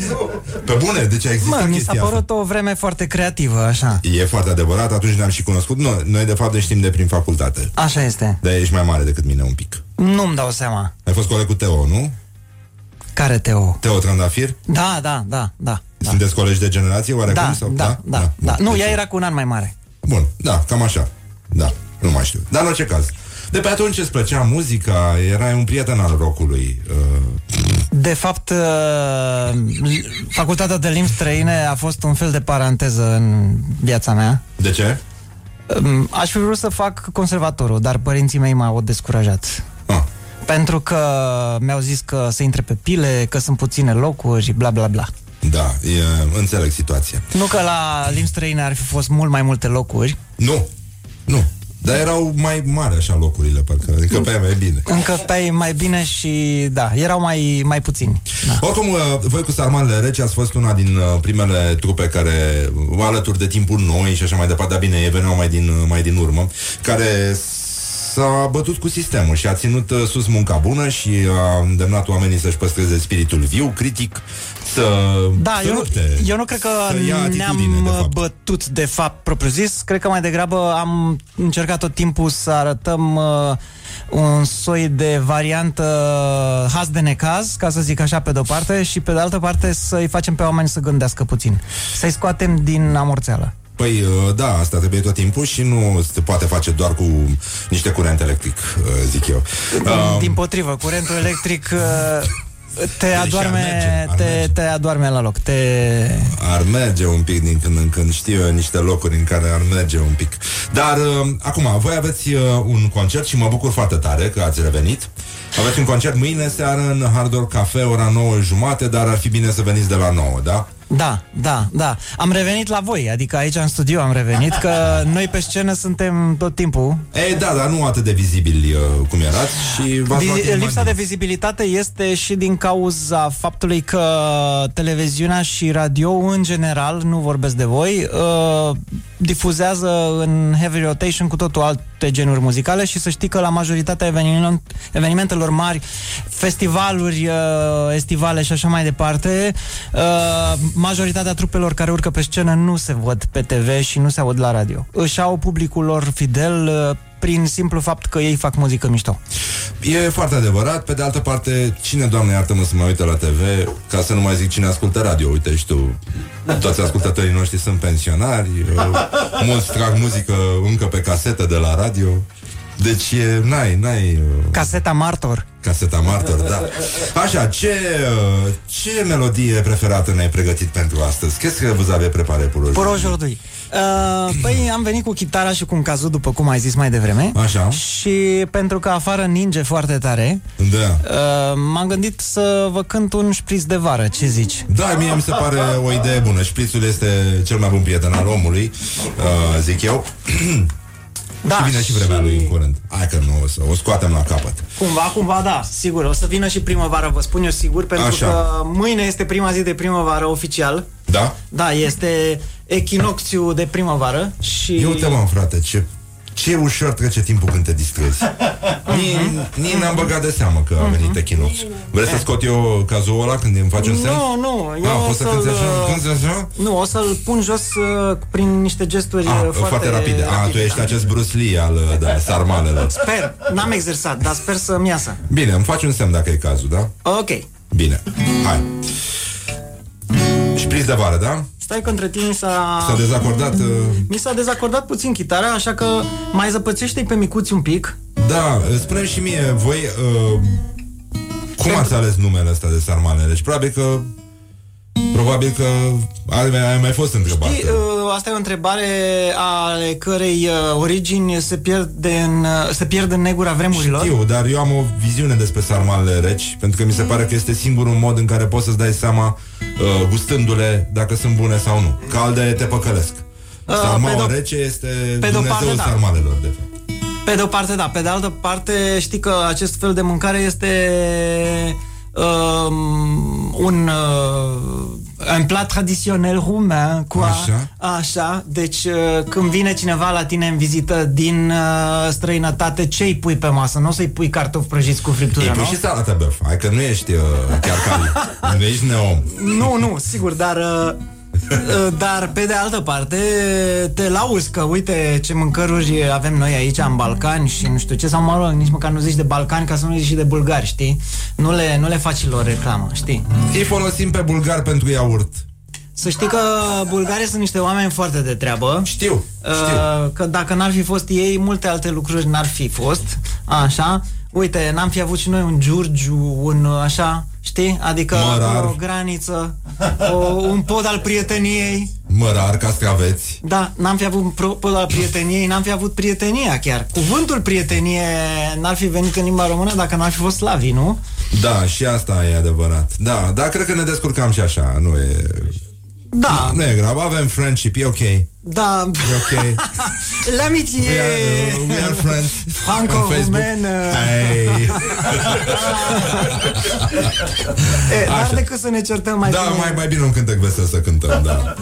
Speaker 2: Pe bune, deci a existat
Speaker 4: Mă, mi
Speaker 2: chestia
Speaker 4: s-a
Speaker 2: asta.
Speaker 4: părut o vreme foarte creativă, așa.
Speaker 2: E foarte adevărat, atunci ne-am și cunoscut. Noi, noi de fapt ne știm de prin facultate.
Speaker 4: Așa este.
Speaker 2: Dar ești mai mare decât mine un pic.
Speaker 4: Nu-mi dau seama.
Speaker 2: Ai fost coleg cu Teo, nu?
Speaker 4: Care Teo?
Speaker 2: Teo Trandafir?
Speaker 4: Da, da, da, da. Da,
Speaker 2: Sunteți colegi de generație oarecum?
Speaker 4: da,
Speaker 2: sau?
Speaker 4: da, da, da.
Speaker 2: Bun.
Speaker 4: Nu,
Speaker 2: Deci-
Speaker 4: ea era cu un an mai mare.
Speaker 2: Bun, da, cam așa. Da, nu mai știu. Dar în orice caz. De pe atunci îți plăcea muzica, erai un prieten al rockului. Uh,
Speaker 4: De fapt, uh, facultatea de limbi străine a fost un fel de paranteză în viața mea.
Speaker 2: de ce?
Speaker 4: Um, Aș fi vrut să fac conservatorul, dar părinții mei m-au descurajat.
Speaker 2: Ah,
Speaker 4: Pentru că mi-au zis că să intre pe pile, că sunt puține locuri, bla bla bla.
Speaker 2: da, e, înțeleg situația.
Speaker 4: Nu că la limbi străine ar fi fost mult mai multe locuri,
Speaker 2: Nu, nu. Dar erau mai mari așa locurile, parcă încăpeai mai bine.
Speaker 4: încăpeai mai bine și da, erau mai, mai puțini. Da.
Speaker 2: Oricum, uh, voi cu Sarmanele Reci ați fost una din uh, primele trupe care, uh, alături de timpul noi și așa mai departe, dar bine, ei veneau mai din, uh, mai din urmă, care s-a bătut cu sistemul și a ținut uh, sus munca bună și a îndemnat oamenii să-și păstreze spiritul viu, critic, să
Speaker 4: Da,
Speaker 2: să
Speaker 4: eu nu,
Speaker 2: lupte,
Speaker 4: eu nu cred că
Speaker 2: să ia atitudine,
Speaker 4: ne-am
Speaker 2: de fapt.
Speaker 4: bătut de fapt propriu zis. Cred că mai degrabă am încercat tot timpul să arătăm uh, un soi de variantă haz de necaz, ca să zic așa pe de-o parte, și pe de altă parte să-i facem pe oameni să gândească puțin. Să-i scoatem din amorțeală.
Speaker 2: Păi, uh, da, asta trebuie tot timpul și nu se poate face doar cu niște curent electric, uh, zic eu. Uh,
Speaker 4: Din potrivă, curentul electric uh, te
Speaker 2: Deci
Speaker 4: adoarme,
Speaker 2: ar merge, ar
Speaker 4: te,
Speaker 2: merge.
Speaker 4: te adoarme la loc. Te...
Speaker 2: ar merge un pic din când în când. Știu eu niște locuri în care ar merge un pic. Dar, uh, acum, voi aveți uh, un concert și mă bucur foarte tare că ați revenit. Aveți un concert mâine seară în Hard Rock Cafe, ora 9 jumate, dar ar fi bine să veniți de la 9, da?
Speaker 4: Da, da, da. Am revenit la voi, adică aici în studio am revenit, că *laughs* noi pe scenă suntem tot timpul.
Speaker 2: Ei, da, dar nu atât de vizibili uh, cum erați și v-ați luat
Speaker 4: Vi-
Speaker 2: inima
Speaker 4: lipsa
Speaker 2: din-
Speaker 4: de vizibilitate este și din cauza faptului că televiziunea și radio în general, nu vorbesc de voi, uh, difuzează în heavy rotation cu totul alte genuri muzicale și să știi că la majoritatea eveniment, evenimentelor mari, festivaluri uh, estivale și așa mai departe, uh, majoritatea trupelor care urcă pe scenă nu se văd pe TV și nu se aud la radio. Își au publicul lor fidel uh, prin simplu fapt că ei fac muzică mișto.
Speaker 2: E foarte adevărat. Pe de altă parte, cine, Doamne iartă-mă, să mai uite la TV, ca să nu mai zic cine ascultă radio. Uite și tu, toți ascultătorii noștri sunt pensionari, uh, *laughs* mulți trag muzică încă pe casetă de la radio. Deci, e, n-ai, n-ai... uh,
Speaker 4: Caseta Martor.
Speaker 2: Caseta Martor, da. Așa, ce, uh, ce melodie preferată ne-ai pregătit pentru astăzi? Qu'est-ce que vous avez préparé pour aujourd'hui?
Speaker 4: Pour aujourd'hui. Uh, păi am venit cu chitara și cu un cazut, după cum ai zis mai devreme.
Speaker 2: Așa.
Speaker 4: Și pentru că afară ninge foarte tare,
Speaker 2: Da.
Speaker 4: uh, m-am gândit să vă cânt un șpriț de vară. Ce zici?
Speaker 2: Da, mie mi se pare o idee bună. Șprițul este cel mai bun prieten al omului, uh, zic eu. *clears throat*
Speaker 4: Da,
Speaker 2: și vine și vremea lui în curând. Hai că nu o să o scoatem la capăt.
Speaker 4: Cumva, cumva, da, sigur. O să vină și primăvară, vă spun eu sigur, pentru
Speaker 2: Așa.
Speaker 4: că mâine este prima zi de primăvară oficial.
Speaker 2: Da?
Speaker 4: Da, este echinocțiu de primăvară și...
Speaker 2: Ia uite mă, frate, ce Ce ușor trece timpul când te distrezi. Nici n-am băgat de seamă că a venit echinux. Vrei să scot eu cazul ăla când îmi faci un semn?
Speaker 4: Nu, nu, eu
Speaker 2: Ah,
Speaker 4: o
Speaker 2: poți să
Speaker 4: să-l,
Speaker 2: cânti așa?
Speaker 4: uh,
Speaker 2: Cânti așa?
Speaker 4: Nu, o să-l pun jos uh, prin niște gesturi
Speaker 2: Ah,
Speaker 4: uh, foarte,
Speaker 2: foarte rapide. Ah, tu ești
Speaker 4: da.
Speaker 2: acest Bruce Lee al uh, da, sarmalelor.
Speaker 4: Sper, n-am exersat, dar sper să-mi iasă.
Speaker 2: Bine, îmi faci un semn dacă e cazul, da?
Speaker 4: Ok.
Speaker 2: Bine, hai. Șpriț de vară, da?
Speaker 4: Stai că între timp mi s-a...
Speaker 2: S-a dezacordat... Uh,
Speaker 4: Mi s-a dezacordat puțin chitara, așa că mai zăpățește pe micuți un pic.
Speaker 2: da, spune și mie, voi... Uh, cum ați ales numele ăsta de sarmalele? Deci probabil că... Probabil că ai, ai mai fost întrebat.
Speaker 4: Știi, uh, asta e o întrebare ale cărei uh, origini se pierde în, uh, se pierd în negura vremurilor.
Speaker 2: Știu, dar eu am o viziune despre sarmalele reci, pentru că mi se pare că este singurul mod în care poți să-ți dai seama, uh, gustându-le, dacă sunt bune sau nu. Calde te păcălesc.
Speaker 4: Uh,
Speaker 2: Sarmaul
Speaker 4: pe de-o-
Speaker 2: rece este
Speaker 4: pe de-o
Speaker 2: Dumnezeul
Speaker 4: parte, da.
Speaker 2: sarmalelor, de fapt.
Speaker 4: Pe de o parte, da. Pe de altă parte, știi că acest fel de mâncare este um, un uh, un plat tradițional rumen cu a-
Speaker 2: Așa.
Speaker 4: așa. Deci uh, când vine cineva la tine în vizită din uh, străinătate, ce îi pui pe masă? Nu o să-i pui cartofi prăjiți cu friptură,
Speaker 2: Ei, pui
Speaker 4: nu?
Speaker 2: și salata băf. Hai că nu ești uh, chiar cali. *laughs* nu ești neom.
Speaker 4: Nu, nu, sigur, dar uh, uh, dar pe de altă parte te lauzi că uite ce mâncăruri avem noi aici în Balcani și nu știu ce sau mă rog, nici măcar nu zici de Balcani ca să nu zici și de bulgari, știi? Nu le, nu le faci lor reclamă, știi?
Speaker 2: Îi folosim pe bulgar pentru iaurt.
Speaker 4: Să știi că bulgarii sunt niște oameni foarte de treabă.
Speaker 2: Știu, știu.
Speaker 4: Uh, că dacă n-ar fi fost ei, multe alte lucruri n-ar fi fost. Așa. Uite, n-am fi avut și noi un Giurgiu, un uh, așa, știi? Adică
Speaker 2: Mărar.
Speaker 4: o graniță, o, un pod al prieteniei.
Speaker 2: Mărar, castraveți.
Speaker 4: Da, n-am fi avut un pro- pod al prieteniei, n-am fi avut prietenia chiar. Cuvântul prietenie n-ar fi venit în limba română dacă n-ar fi fost slavii, nu?
Speaker 2: Da, și asta e adevărat. Da, dar cred că ne descurcam și așa. Nu e...
Speaker 4: Da,
Speaker 2: Nu e grav, avem friendship, e ok. E
Speaker 4: da.
Speaker 2: ok. *laughs*
Speaker 4: L'amitié
Speaker 2: We are, uh, we are friends
Speaker 4: Franco
Speaker 2: on Facebook.
Speaker 4: Rumenă.
Speaker 2: Hey.
Speaker 4: E, n-ar
Speaker 2: Așa.
Speaker 4: decât să ne certăm mai
Speaker 2: Da,
Speaker 4: bine.
Speaker 2: mai, mai bine un cântec vesel să cântăm, da.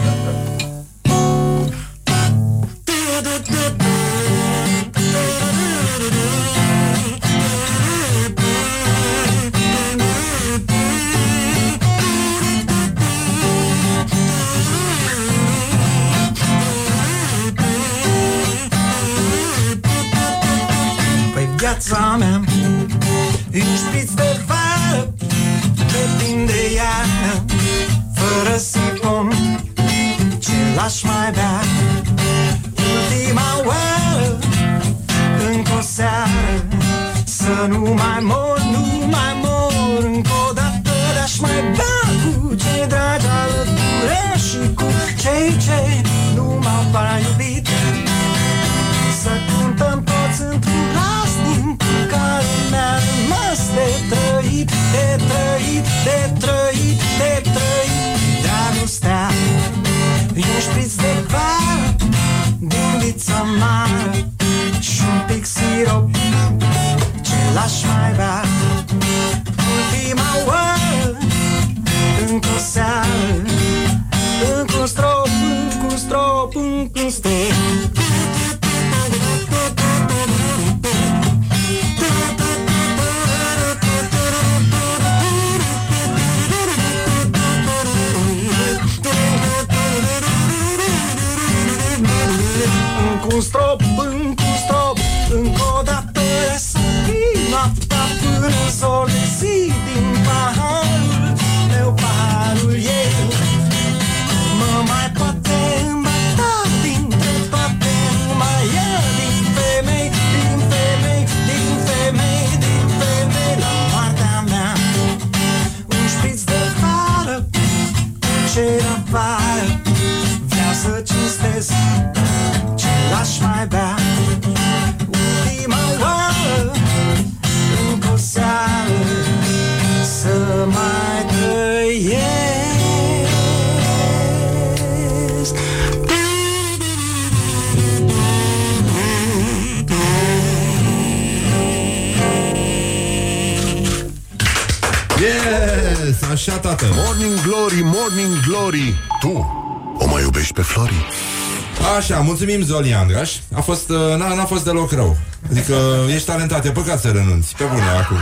Speaker 2: Mulțumim Zoli Andraș A fost, uh, n-a, n-a fost deloc rău Adică ești talentat, e păcat să renunți Pe bune acum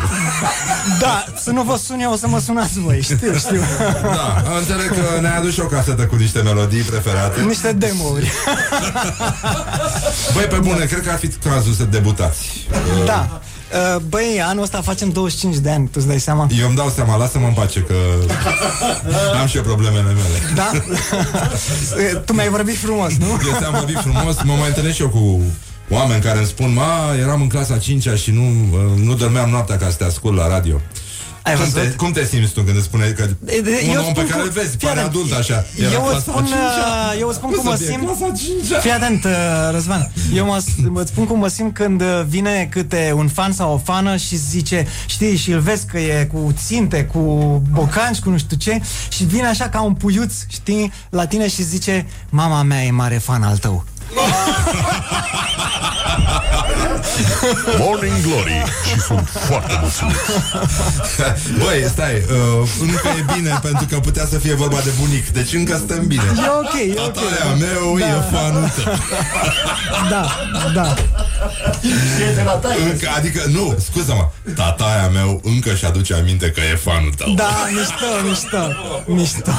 Speaker 4: Da, să nu vă sun eu, o să mă sunați voi, știu, știu.
Speaker 2: Da, înțeleg că ne-ai adus și o casetă cu niște melodii preferate
Speaker 4: Niște demo-uri.
Speaker 2: Băi, pe bune, cred că ar fi cazul să debutați
Speaker 4: Da. Uh, Băi, anul ăsta facem 25 de ani, tu îți dai seama?
Speaker 2: Eu îmi dau seama, lasă-mă în pace Că *laughs* am și eu problemele mele
Speaker 4: Da? *laughs* tu mi-ai vorbit frumos, nu?
Speaker 2: Eu ți-am vorbit frumos, mă mai întâlnesc și eu cu oameni care îmi spun Ma, eram în clasa 5 și nu, uh, nu dormeam noaptea ca să te ascult la radio
Speaker 4: Ai
Speaker 2: cum
Speaker 4: văzut?
Speaker 2: te, cum te simți tu când îți spune că
Speaker 4: E, de-
Speaker 2: un
Speaker 4: eu
Speaker 2: om
Speaker 4: spun
Speaker 2: pe care
Speaker 4: cum-
Speaker 2: îl vezi,
Speaker 4: fii
Speaker 2: pare
Speaker 4: atent.
Speaker 2: adult așa era
Speaker 4: Eu
Speaker 2: clasa
Speaker 4: îți spun,
Speaker 2: a cincea.
Speaker 4: uh, eu îți spun
Speaker 2: Cum
Speaker 4: cum mă
Speaker 2: să fie?
Speaker 4: simt.
Speaker 2: Clasa a cincea.
Speaker 4: Fii atent, uh, Răzvan. Eu mă, mă spun cum mă simt când uh, vine câte un fan sau o fană și zice, știi, și îl vezi că e cu ținte, cu bocanci, cu nu știu ce, și vine așa ca un puiuț, știi, la tine și zice, mama mea e mare fan al tău. *laughs*
Speaker 1: Morning Glory Și sunt foarte mulțumit *laughs*
Speaker 2: Băi, stai, uh, încă e bine pentru că putea să fie vorba de bunic Deci încă stăm bine
Speaker 4: E ok, e ok.
Speaker 2: Tataia meu da. e fanul tău
Speaker 4: Da, da.
Speaker 2: încă, Adică, nu, scuză-mă Tataia meu încă și aduce aminte că e fanul tău
Speaker 4: Da, mișto, mișto, mișto.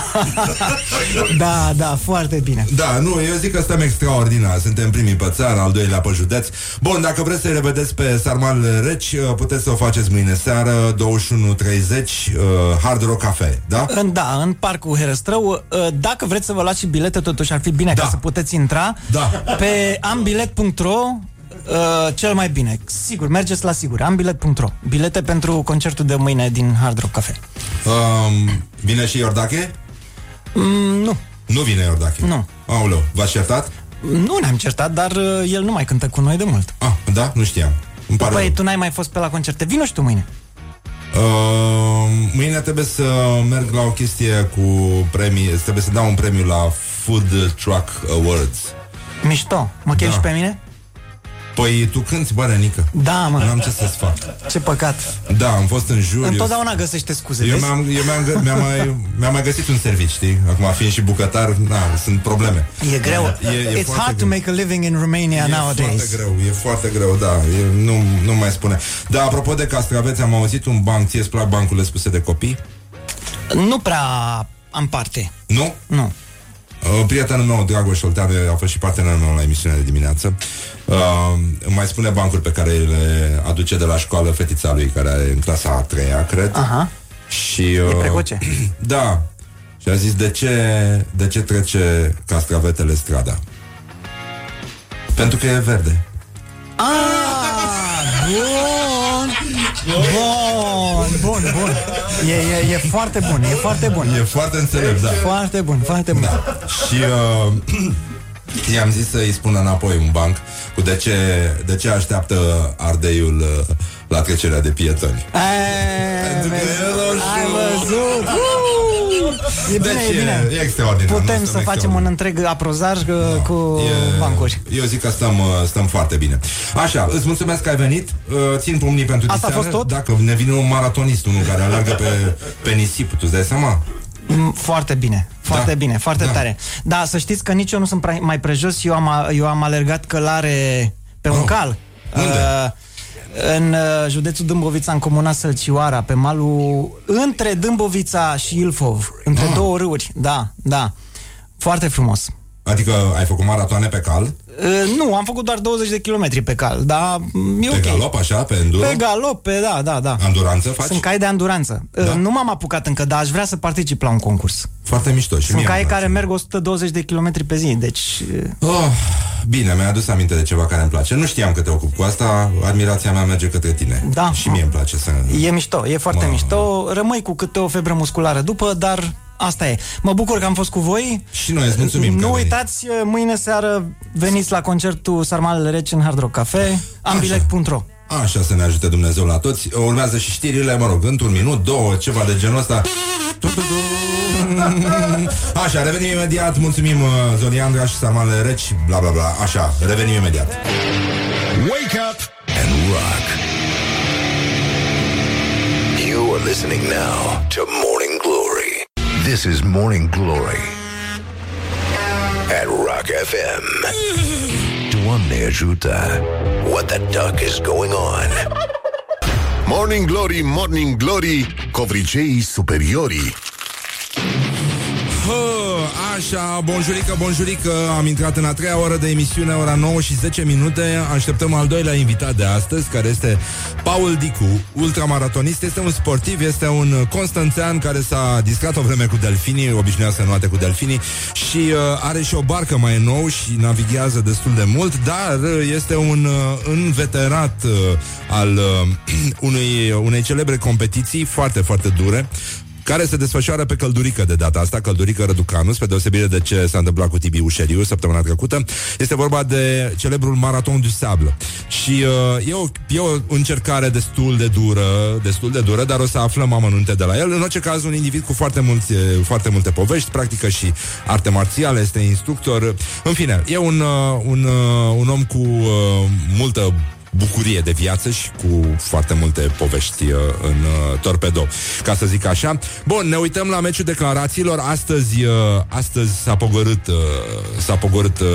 Speaker 4: *laughs* da, da, foarte bine.
Speaker 2: Da, nu, eu zic că stăm extraordinar Suntem primii pe țară, al doilea pe județ Bun, dacă vreți să-i revedeți pe Sarmal Reci uh, Puteți să o faceți mâine seară 21.30 uh, Hard Rock Cafe, da?
Speaker 4: În, da, în parcul Herăstrău uh, Dacă vreți să vă luați și bilete Totuși ar fi bine
Speaker 2: Da.
Speaker 4: ca să puteți intra
Speaker 2: Da.
Speaker 4: Pe ambilet.ro uh, Cel mai bine Sigur, mergeți la sigur Ambilet.ro Bilete pentru concertul de mâine din Hard Rock Cafe
Speaker 2: Um, vine și Iordache?
Speaker 4: mm, Nu,
Speaker 2: Nu vine Iordache
Speaker 4: Nu.
Speaker 2: Aoleu, v-ați certat?
Speaker 4: Nu ne-am certat Dar uh, el nu mai cântă cu noi de mult
Speaker 2: Ah, da? Nu știam Îmi pare
Speaker 4: Păi
Speaker 2: rău.
Speaker 4: tu n-ai mai fost pe la concerte Vino și tu mâine
Speaker 2: Uh, mâine trebuie să merg la o chestie cu premii Trebuie să dau un premiu la Food Truck Awards
Speaker 4: Mișto, mă chem
Speaker 2: Da.
Speaker 4: și pe mine?
Speaker 2: Păi tu cânti, bă, Renică
Speaker 4: Da, mă,
Speaker 2: N-am ce să-ți fac
Speaker 4: ce păcat
Speaker 2: Da, am fost în jur eu-
Speaker 4: Întotdeauna găsește scuze,
Speaker 2: Eu
Speaker 4: vezi?
Speaker 2: mi-am, eu mi-am, gă- mi-am, mai, mi-am mai găsit un serviciu, știi? Acum, fiind și bucătar, na, sunt probleme.
Speaker 4: E greu.
Speaker 2: E, e
Speaker 4: It's
Speaker 2: foarte
Speaker 4: hard to
Speaker 2: greu.
Speaker 4: make a living in Romania
Speaker 2: E
Speaker 4: nowadays.
Speaker 2: foarte greu, e foarte greu, da, e, nu, nu mai spune. Da, apropo de castraveți, am auzit un banc, ție îți plac bancurile spuse de copii?
Speaker 4: Nu prea am parte.
Speaker 2: Nu?
Speaker 4: Nu.
Speaker 2: Uh, Prietenul meu, Dragoș Olteanu, a fost și partenerul meu la emisiunea de dimineață. Uh, îmi mai spune bancuri pe care le aduce de la școală fetița lui, care are în clasa a treia, cred.
Speaker 4: Aha.
Speaker 2: Și, uh,
Speaker 4: precoce. *clears throat*
Speaker 2: Da. Și a zis, de ce, de ce trece castravetele strada? Pentru că e verde.
Speaker 4: Ah, bun. Bun, bun, bun. E, e, e foarte bun, e foarte bun.
Speaker 2: E foarte înțelept, da.
Speaker 4: Foarte bun, foarte bun.
Speaker 2: da. Și uh, *clears throat* i-am zis să-i spună înapoi un banc cu de ce, de ce așteaptă ardeiul uh, la trecerea de pietoni.
Speaker 4: Ai,
Speaker 2: Pentru că e roșu.
Speaker 4: ai văzut? Uh! E bine,
Speaker 2: Deci
Speaker 4: e bine.
Speaker 2: e extraordinar.
Speaker 4: Putem
Speaker 2: Nu,
Speaker 4: să
Speaker 2: stăm
Speaker 4: facem un
Speaker 2: extraordinar.
Speaker 4: întreg aprozaj uh, cu
Speaker 2: E-
Speaker 4: bancuri.
Speaker 2: Eu zic că stăm, uh, stăm foarte bine. Așa, îți mulțumesc că ai venit. Uh, Țin pumnii pentru
Speaker 4: Asta a
Speaker 2: diseară.
Speaker 4: fost tot?
Speaker 2: Dacă ne vine un maratonist, unul care alergă pe, pe nisip, tu îți dai seama?
Speaker 4: Mm, Foarte bine, foarte
Speaker 2: Da.
Speaker 4: bine, foarte
Speaker 2: Da.
Speaker 4: tare. Da, să știți că nici eu nu sunt prea- mai prejos, eu am, eu am alergat călare pe un
Speaker 2: Oh.
Speaker 4: cal.
Speaker 2: Unde?
Speaker 4: Uh, în uh, județul Dâmbovița, în comuna Sălcioara, pe malul între Dâmbovița și Ilfov, între
Speaker 2: Ah.
Speaker 4: două râuri. Da, da. Foarte frumos.
Speaker 2: Adică ai făcut maratoane pe cal,
Speaker 4: Uh, nu, am făcut doar 20 de kilometri pe cal, dar mm, e
Speaker 2: pe
Speaker 4: ok.
Speaker 2: galop, așa, pe enduro,
Speaker 4: Pe galop, pe da, da, da.
Speaker 2: anduranță faci?
Speaker 4: Sunt cai de anduranță.
Speaker 2: Da?
Speaker 4: Uh, Nu m-am apucat încă, dar aș vrea să particip la un concurs.
Speaker 2: Foarte mișto. Și
Speaker 4: Sunt
Speaker 2: mie
Speaker 4: cai
Speaker 2: îmi place.
Speaker 4: care merg 120 de kilometri pe zi, deci... uh,
Speaker 2: Oh, bine, mi-ai adus aminte de ceva care îmi place. Nu știam că te ocup cu asta, admirația mea merge către tine.
Speaker 4: Da.
Speaker 2: Și mie îmi place să...
Speaker 4: E mișto, e foarte
Speaker 2: Mă.
Speaker 4: mișto. Rămâi cu câte o febră musculară după, dar asta e. Mă bucur că am fost cu voi.
Speaker 2: Și noi îți mulțumim că
Speaker 4: Nu
Speaker 2: ai venit.
Speaker 4: uitați, mâine seară veniți la concertul Sarmalele Reci în Hard Rock Cafe, ambilet.ro.
Speaker 2: Așa să ne ajute Dumnezeu la toți. Urmează și știrile, mă rog, într-un minut, două, ceva de genul ăsta. *laughs* Așa, revenim imediat. Mulțumim uh, Zoliandra și Sarmale Reci, bla bla bla. Așa, revenim imediat.
Speaker 1: Wake up and rock
Speaker 3: You are listening now to Morning Glory. This is Morning Glory. at Rock FM. Doamne ajută! What the duck is going on? *laughs*
Speaker 1: Morning Glory, Morning Glory, covriceii superiorii.
Speaker 2: Hă, așa, bonjurică, bonjurică Am intrat în a treia oră de emisiune Ora 9 și 10 minute. Așteptăm al doilea invitat de astăzi Care este Paul Dicu, ultramaratonist. Este un sportiv, este un constanțean Care s-a distrat o vreme cu delfinii Obișnuia să noate cu delfinii Și uh, are și o barcă mai nou Și navighează destul de mult Dar uh, este un uh, înveterat uh, Al uh, *clears throat* unui, unei celebre competiții Foarte, foarte dure care se desfășoară pe Căldurică de data asta, Căldurică Răducanu, spre deosebire de ce s-a întâmplat cu Tibi Ușeriu săptămâna trecută. Este vorba de celebrul Maraton du Sable. Și uh, e, o, e o încercare destul de dură, destul de dură, dar o să aflăm amănunte de la el. În orice caz, un individ cu foarte, mulți, foarte multe povești, practică și arte marțiale, este instructor. În fine, e un, uh, un, uh, un om cu uh, multă bucurie de viață și cu foarte multe povești uh, în uh, torpedo, ca să zic așa. Bun, ne uităm la meciul declarațiilor. Astăzi, uh, astăzi s-a pogorât, uh, s-a pogorât uh,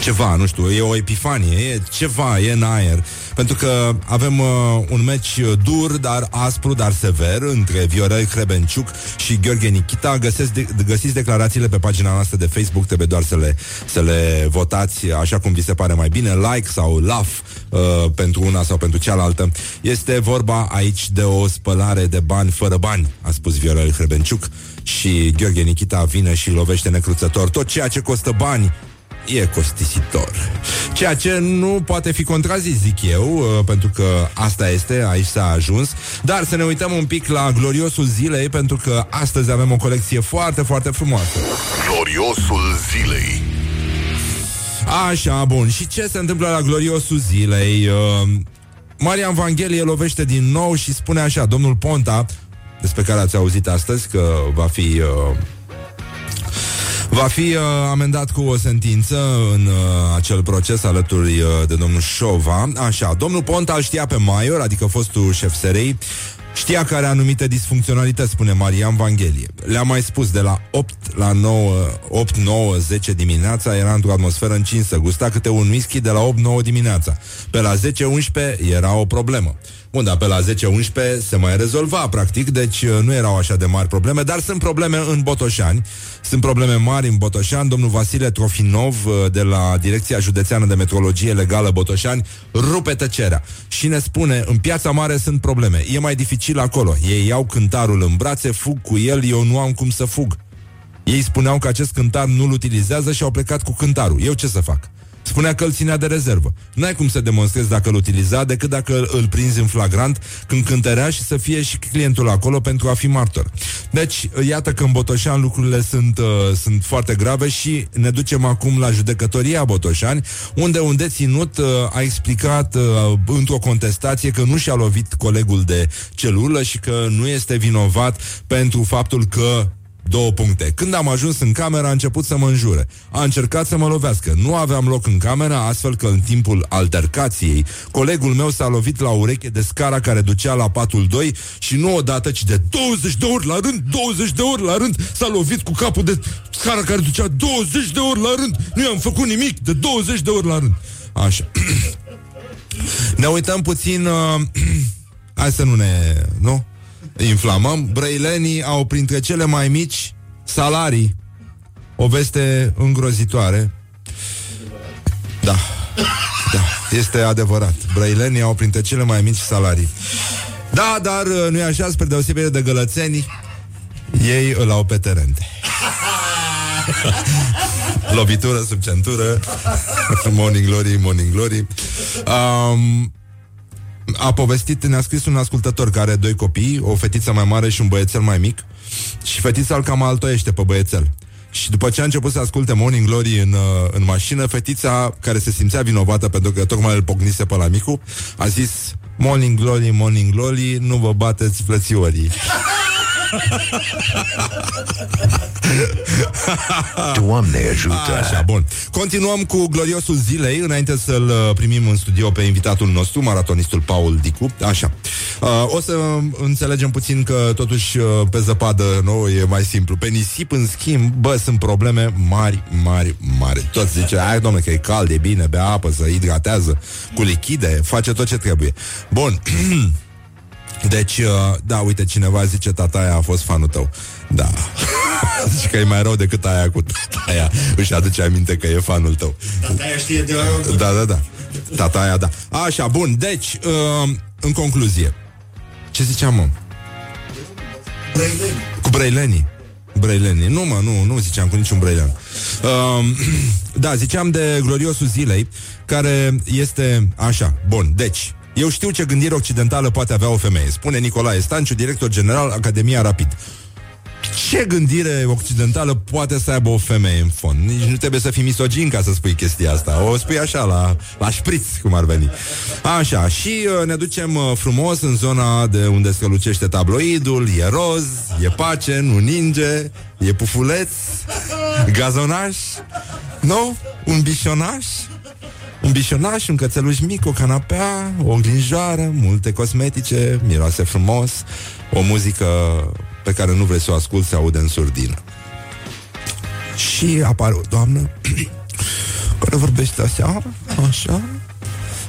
Speaker 2: ceva, nu știu, e o epifanie, e ceva, e în aer. Pentru că avem uh, un meci dur, dar aspru, dar sever, între Viorel Crebenciuc și Gheorghe Nichita. Găsesc de, găsiți declarațiile pe pagina noastră de Facebook, trebuie doar să le, să le votați așa cum vi se pare mai bine, like sau love uh, pentru una sau pentru cealaltă. Este vorba aici de o spălare de bani fără bani, a spus Viorel Crebenciuc și Gheorghe Nichita vine și lovește necruțător. Tot ceea ce costă bani e costisitor. Ceea ce nu poate fi contrazis, zic eu, uh, pentru că asta este, aici s-a ajuns. Dar să ne uităm un pic la gloriosul zilei, pentru că astăzi avem o colecție foarte, foarte frumoasă.
Speaker 1: Gloriosul zilei.
Speaker 2: Așa, bun. Și ce se întâmplă la gloriosul zilei? Uh, Marian Vanghelie lovește din nou și spune așa, domnul Ponta, despre care ați auzit astăzi, că va fi... Uh, Va fi uh, amendat cu o sentință în uh, acel proces alături uh, de domnul Șova. Așa, domnul Ponta îl știa pe Maior, adică fostul șef SRI, Știa că are anumite disfuncționalități, spune Marian Vanghelie. Le-a mai spus de la 8 la 9, 8, 9, 10 dimineața era într-o atmosferă încinsă. Gusta câte un whisky de la 8, 9 dimineața. Pe la 10, 11 era o problemă. Bun, dar pe la 10-11 se mai rezolva, practic, deci uh, nu erau așa de mari probleme, dar sunt probleme în Botoșani. Sunt probleme mari în Botoșani. Domnul Vasile Trofinov, uh, de la Direcția Județeană de Metrologie Legală Botoșani, rupe tăcerea și ne spune, în piața mare sunt probleme. E mai dificil acolo. Ei iau cântarul în brațe, fug cu el, eu nu am cum să fug. Ei spuneau că acest cântar nu-l utilizează și au plecat cu cântarul. Eu ce să fac? Spunea că îl ținea de rezervă. N-ai cum să demonstrezi dacă îl utiliza decât dacă îl prinzi în flagrant când cântărea și să fie și clientul acolo pentru a fi martor. Deci, iată că în Botoșan lucrurile sunt, uh, sunt foarte grave și ne ducem acum la judecătoria Botoșani, unde un deținut uh, a explicat uh, într-o contestație că nu și-a lovit colegul de celulă și că nu este vinovat pentru faptul că Două puncte. Când am ajuns în cameră, a început să mă înjure. A încercat să mă lovească. Nu aveam loc în cameră, astfel că în timpul altercației, colegul meu s-a lovit la ureche de scara care ducea la patul 2 și nu odată, ci de 20 de ori la rând, 20 de ori la rând, s-a lovit cu capul de scara care ducea 20 de ori la rând. Nu i-am făcut nimic, de 20 de ori la rând. Așa. *clears throat* ne uităm puțin... Uh, *clears throat* hai să nu ne... Nu? Inflamăm, brăilenii au printre cele mai mici salarii. O veste îngrozitoare. Da. Da, este adevărat. Brăilenii au printre cele mai mici salarii. Da, dar uh, nu e așa, spre deosebire de gălățenii, ei îl au pe terente. *laughs* Lovitură sub centură *laughs* Morning glory, morning glory um, a povestit, ne-a scris un ascultător care are doi copii, o fetiță mai mare și un băiețel mai mic și fetița îl cam altoiește pe băiețel. Și după ce a început să asculte Morning Glory în, uh, în mașină, fetița, care se simțea vinovată pentru că tocmai îl pocnise pe la micu, a zis Morning Glory, Morning Glory, nu vă bateți frățiorii. *laughs*
Speaker 3: Doamne ajută!
Speaker 2: Așa, bun. Continuăm cu gloriosul zilei, înainte să-l uh, primim în studio pe invitatul nostru, maratonistul Paul Dicu. Așa. Uh, o să înțelegem puțin că totuși uh, pe zăpadă nouă e mai simplu. Pe nisip, în schimb, bă, sunt probleme mari, mari, mari. Toți zice, ai domnule, că e cald, e bine, bea apă, să hidratează cu lichide, face tot ce trebuie. Bun. *clears throat* Deci, uh, da, uite, cineva zice tataia a fost fanul tău. Da. *laughs* Zice că e mai rău decât aia cu tataia. Își aduce aminte că e fanul tău.
Speaker 5: Tataia știe de la
Speaker 2: Da, da, da. Tataia, da. Așa, bun. Deci, uh, în concluzie. Ce ziceam, mă? Cu brăilenii. Brăilenii. Nu, mă, nu, nu ziceam cu niciun brăilean. Uh, *clears throat* da, ziceam de gloriosul zilei, care este așa. Bun, deci, eu știu ce gândire occidentală poate avea o femeie, spune Nicolae Stanciu, director general Academia Rapid. Ce gândire occidentală poate să aibă o femeie în fond? Nici nu trebuie să fii misogin ca să spui chestia asta. O spui așa, la, la șpriț, cum ar veni. Așa, și uh, ne ducem uh, frumos în zona de unde strălucește tabloidul, e roz, e pace, nu ninge, e pufuleț, *laughs* gazonaș, nu? Un bișonaș, un bișonaș, un cățeluș mic, o canapea, o oglinjoară, multe cosmetice, miroase frumos, o muzică pe care nu vrei să o asculti, se aude în surdină. Și apare o doamnă *clears throat* care vorbește așa, așa,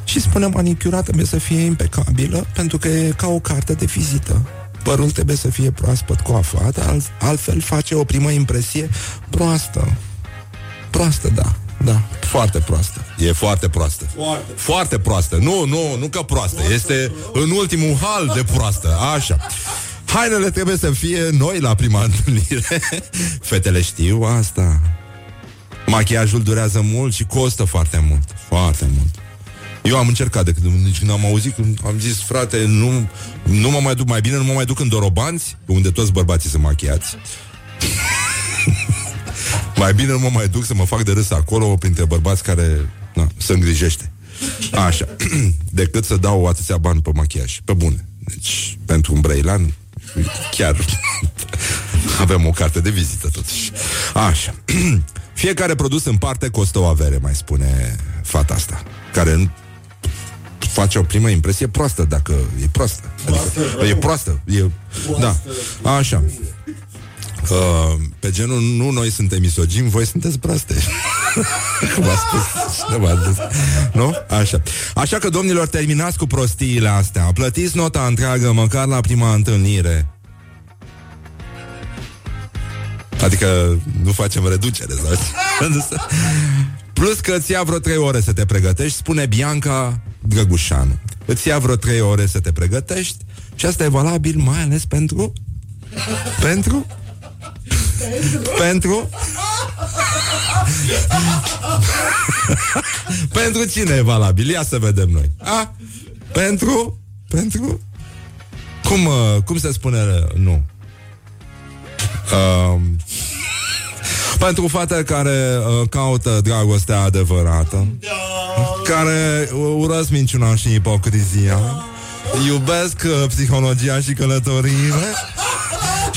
Speaker 2: și spune manicura trebuie să fie impecabilă pentru că e ca o carte de vizită. Părul trebuie să fie proaspăt coafat, alt, altfel face o primă impresie proastă. Proastă, da. Da, foarte proastă. E foarte proastă.
Speaker 5: Foarte.
Speaker 2: Foarte proastă. Nu, nu, nu că proastă. Este în ultimul hal de proastă. Așa. Hainele trebuie să fie noi la prima întâlnire. *laughs* Fetele știu asta. Machiajul durează mult și costă foarte mult. Foarte mult. Eu am încercat de când, nici când am auzit, când am zis, frate, nu, nu mă mai duc mai bine, nu mă mai duc în Dorobanți, unde toți bărbații sunt machiați. *laughs* mai bine nu mă mai duc să mă fac de râs acolo printre bărbați care na, se îngrijește. Așa. *clears throat* Decât să dau atâția bani pe machiaj. Pe bune. Deci, pentru un brailan, chiar *laughs* avem o carte de vizită totuși. Așa. *clears throat* Fiecare produs în parte costă o avere, mai spune fata asta, care în- face o primă impresie proastă dacă e proastă. Adică, e proastă. E, da. Așa. Uh, pe genul, nu noi suntem misogini, voi sunteți proaste. Cum *laughs* a spus *laughs* cineva de- Nu? Așa. Așa că, domnilor, terminați cu prostiile astea. Plătiți nota întreagă, măcar la prima întâlnire. Adică nu facem reducere sau *laughs* Plus că îți ia vreo trei ore să te pregătești Spune Bianca Drăgușanu Îți ia vreo trei ore să te pregătești Și asta e valabil mai ales pentru Pentru Pentru? Pentru cine e valabil? Ia să vedem noi. A? Pentru? Pentru? Cum, uh, cum se spune Nu. Uh, pentru fata care uh, caută dragostea adevărată, care uh, urăsc minciuna și ipocrizia, iubesc uh, psihologia și călătoriile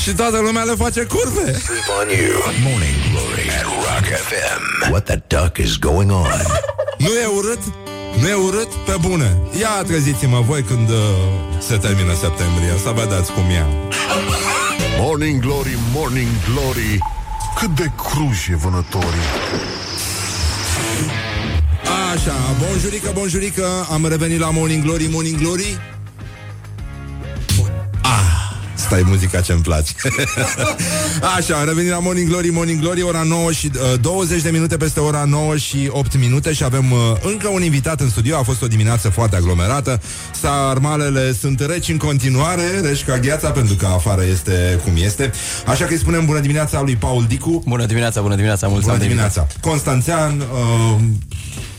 Speaker 2: și toată lumea le face curve.
Speaker 3: Sleep on you. Morning Glory at Rock FM. What the duck is going on?
Speaker 2: Nu e urât? Nu e urât? Pe bune. Ia treziți-mă voi când uh, se termină septembrie, să vedeți cum e.
Speaker 1: Morning Glory, Morning Glory Cât de cruji e vânătorii
Speaker 2: Așa, bonjurică, bonjurică Am revenit la Morning Glory, Morning Glory Ah, Asta e muzica ce-mi place. *laughs* Așa, am revenit la Morning Glory, Morning Glory Ora 9 și uh, 20 de minute peste ora 9 și 8 minute Și avem uh, încă un invitat în studio. A fost o dimineață foarte aglomerată. Sarmalele sunt reci în continuare Reci ca gheața, pentru că afară este cum este. Așa că îi spunem bună dimineața lui Paul Dicu.
Speaker 6: Bună dimineața, bună dimineața, mulți
Speaker 2: Bună
Speaker 6: ani de
Speaker 2: dimineața. Constanțean uh,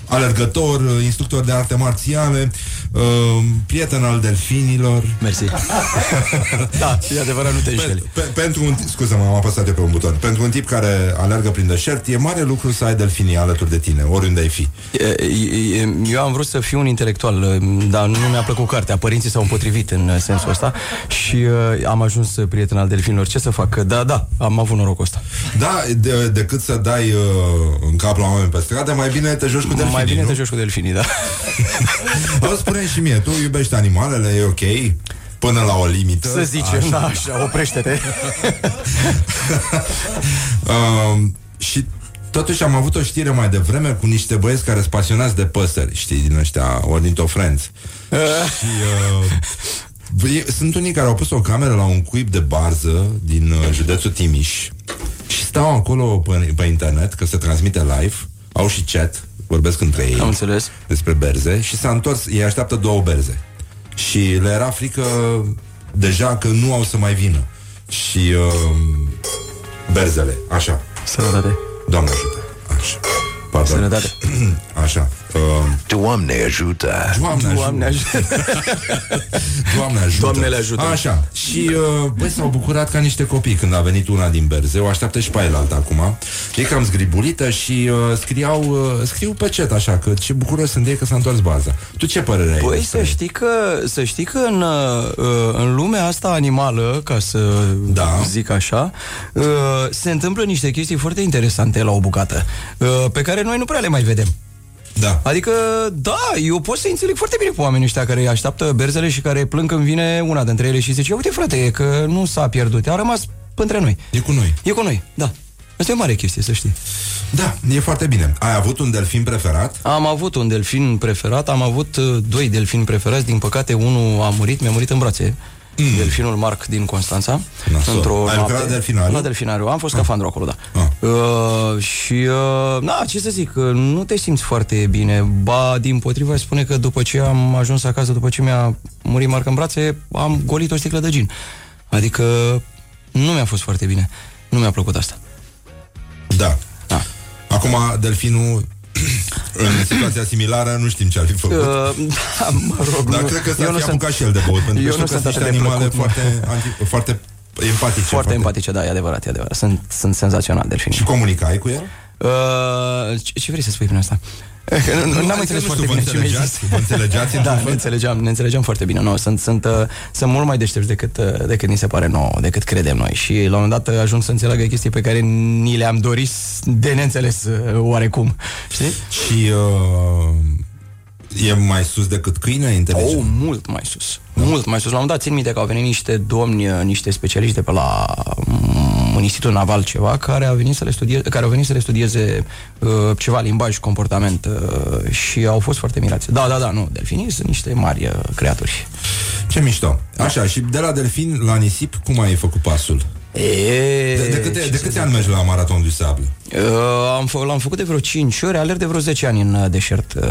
Speaker 2: alergător, uh, instructor de arte marțiale, uh, prieten al delfinilor.
Speaker 5: Mersi. *laughs* da, e adevărat, nu te înșeli.
Speaker 2: Pe, pe, pentru un, scuză-mă, am apăsat eu pe un buton. Pentru un tip care alergă prin deșert, e mare lucru să ai delfinii alături de tine, oriunde ai fi.
Speaker 5: Eu am vrut să fiu un intelectual, dar nu mi-a plăcut cartea. Părinții s-au împotrivit în sensul ăsta și uh, am ajuns prieten al delfinilor. Ce să fac? Da, da, am avut norocul ăsta.
Speaker 2: Da, de, decât să dai uh, în cap la oameni pe stradă, mai bine te joci cu delfinii,
Speaker 5: Mai bine
Speaker 2: nu?
Speaker 5: te joci cu delfinii, da. *laughs*
Speaker 2: Vă spune și mie, tu iubești animalele, e ok? Până la o limită.
Speaker 5: Să zicem, așa, da, așa oprește-te.
Speaker 2: uh, *laughs* și Totuși am avut o știre mai devreme cu niște băieți care sunt pasionați de păsări, știi, din ăștia ornitofrenți. *laughs* și uh, sunt unii care au pus o cameră la un cuib de barză din uh, județul Timiș și stau acolo pe, pe internet, că se transmite live, au și chat, vorbesc între ei
Speaker 5: Am înțeles.
Speaker 2: despre berze și s-a întors, ei așteaptă două berze. Și le era frică deja că nu au să mai vină. Și uh, berzele, așa.
Speaker 5: Sănătate.
Speaker 2: Doamne ajută. Așa. Pardon.
Speaker 5: Sănătate. *clears throat*
Speaker 2: Așa. Uh,
Speaker 3: Doamne ajută!
Speaker 2: Doamne ajută.
Speaker 5: Doamne ajută. *laughs*
Speaker 2: Doamne ajută.
Speaker 5: Doamnele ajută.
Speaker 2: Așa. Și uh, băi, s-au bucurat ca niște copii când a venit una din berze. O așteaptă și pe aia alta acum. E cam zgribulită și uh, scriau, uh, scriu pe cet așa, că ce bucuros sunt ei că s-a întors baza. Tu ce părere ai?
Speaker 5: Păi
Speaker 2: despre
Speaker 5: să știi că, să știi că în, uh, în lumea asta animală, ca să
Speaker 2: Da.
Speaker 5: zic așa, uh, se întâmplă niște chestii foarte interesante la o bucată, uh, pe care noi nu prea le mai vedem.
Speaker 2: Da.
Speaker 5: Adică, da, eu pot să înțeleg foarte bine pe oamenii ăștia care îi așteaptă berzele și care plâng când vine una dintre ele și zice, uite frate, e că nu s-a pierdut, a rămas între noi.
Speaker 2: E cu noi.
Speaker 5: E cu noi, da. Asta e o mare chestie, să știi.
Speaker 2: Da, e foarte bine. Ai avut un delfin preferat?
Speaker 5: Am avut un delfin preferat, am avut uh, doi delfini preferați, din păcate unul a murit, mi-a murit în brațe. Mm. Delfinul Marc din Constanța
Speaker 2: Nasol.
Speaker 5: Într-o
Speaker 2: Ai lucrat
Speaker 5: noapte
Speaker 2: la delfinariu?
Speaker 5: La delfinariu, am fost scafandru acolo, da
Speaker 2: Ah.
Speaker 5: uh, Și, uh, na, ce să zic, uh, nu te simți foarte bine Ba, din potrivă, aș spune că după ce am ajuns acasă După ce mi-a murit Marc în brațe Am golit o sticlă de gin Adică nu mi-a fost foarte bine Nu mi-a plăcut asta
Speaker 2: Da.
Speaker 5: Da.
Speaker 2: Acum, delfinul în situația similară nu știm ce ar fi făcut.
Speaker 5: Uh, da, mă rog,
Speaker 2: Dar
Speaker 5: nu-
Speaker 2: cred că
Speaker 5: eu
Speaker 2: s-ar
Speaker 5: nu
Speaker 2: fi
Speaker 5: sunt-
Speaker 2: apucat și el de băut, pentru că
Speaker 5: eu
Speaker 2: știu
Speaker 5: nu
Speaker 2: că
Speaker 5: sunt
Speaker 2: sunt niște
Speaker 5: atât de
Speaker 2: animale
Speaker 5: plăcut, mă.
Speaker 2: foarte, anti, foarte empatice.
Speaker 5: Foarte empatice, da, e adevărat, e adevărat Sunt, sunt senzațional delfinii
Speaker 2: Și comunicai cu el?
Speaker 5: Uh, ce, ce vrei să spui prin asta? *laughs* Nu, nu,
Speaker 2: adică
Speaker 5: n-am înțeles
Speaker 2: nu
Speaker 5: foarte
Speaker 2: știu,
Speaker 5: bine
Speaker 2: vă
Speaker 5: ce mi-ai zis.
Speaker 2: înțelegeați? Vă înțelegeați *laughs*
Speaker 5: Da,
Speaker 2: într-un
Speaker 5: ne
Speaker 2: fel?
Speaker 5: înțelegeam, ne înțelegeam foarte bine. No, sunt, sunt, uh, sunt mult mai deștepți decât, uh, decât ni se pare nouă, decât credem noi. Și la un moment dat uh, ajung să înțeleagă chestii pe care ni le-am dorit de neînțeles uh, oarecum. Știi?
Speaker 2: Și uh, e mai sus decât câine
Speaker 5: Oh,
Speaker 2: inteligent?
Speaker 5: mult mai sus. Mult mai sus. La un moment dat țin minte că au venit niște domni, uh, niște specialiști de pe la mm, un institut naval ceva, care, au venit să le studieze, care au venit să le studieze uh, ceva limbaj, comportament uh, și au fost foarte mirați. Da, da, da, nu, delfinii sunt niște mari uh, creaturi.
Speaker 2: Ce mișto. Așa, și de la delfin la nisip, cum ai făcut pasul?
Speaker 5: E,
Speaker 2: De, de, câte,
Speaker 5: ce
Speaker 2: de
Speaker 5: să
Speaker 2: câți
Speaker 5: zic?
Speaker 2: ani mergi la Maraton du Sable?
Speaker 5: Uh, am fă, l-am făcut de vreo 5 ori, alerg de vreo 10 ani în uh, deșert. Uh,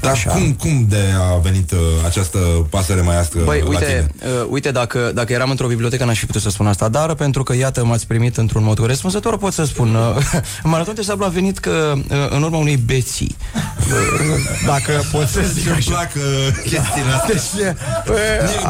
Speaker 2: Dar cum, cum de a venit uh, această pasăre maiastră
Speaker 5: Băi,
Speaker 2: la
Speaker 5: uite,
Speaker 2: tine?
Speaker 5: uh, uite dacă, dacă eram într-o bibliotecă n-aș fi putut să spun asta, dar pentru că, iată, m-ați primit într-un mod corespunzător, pot să spun. Uh, *laughs* Maraton de Sablu a venit că, uh, în urma unei beții. Uh, *laughs* dacă pot să zic
Speaker 2: Îmi
Speaker 5: așa.
Speaker 2: plac uh, chestiile astea.
Speaker 5: Deci, uh,
Speaker 2: Băi,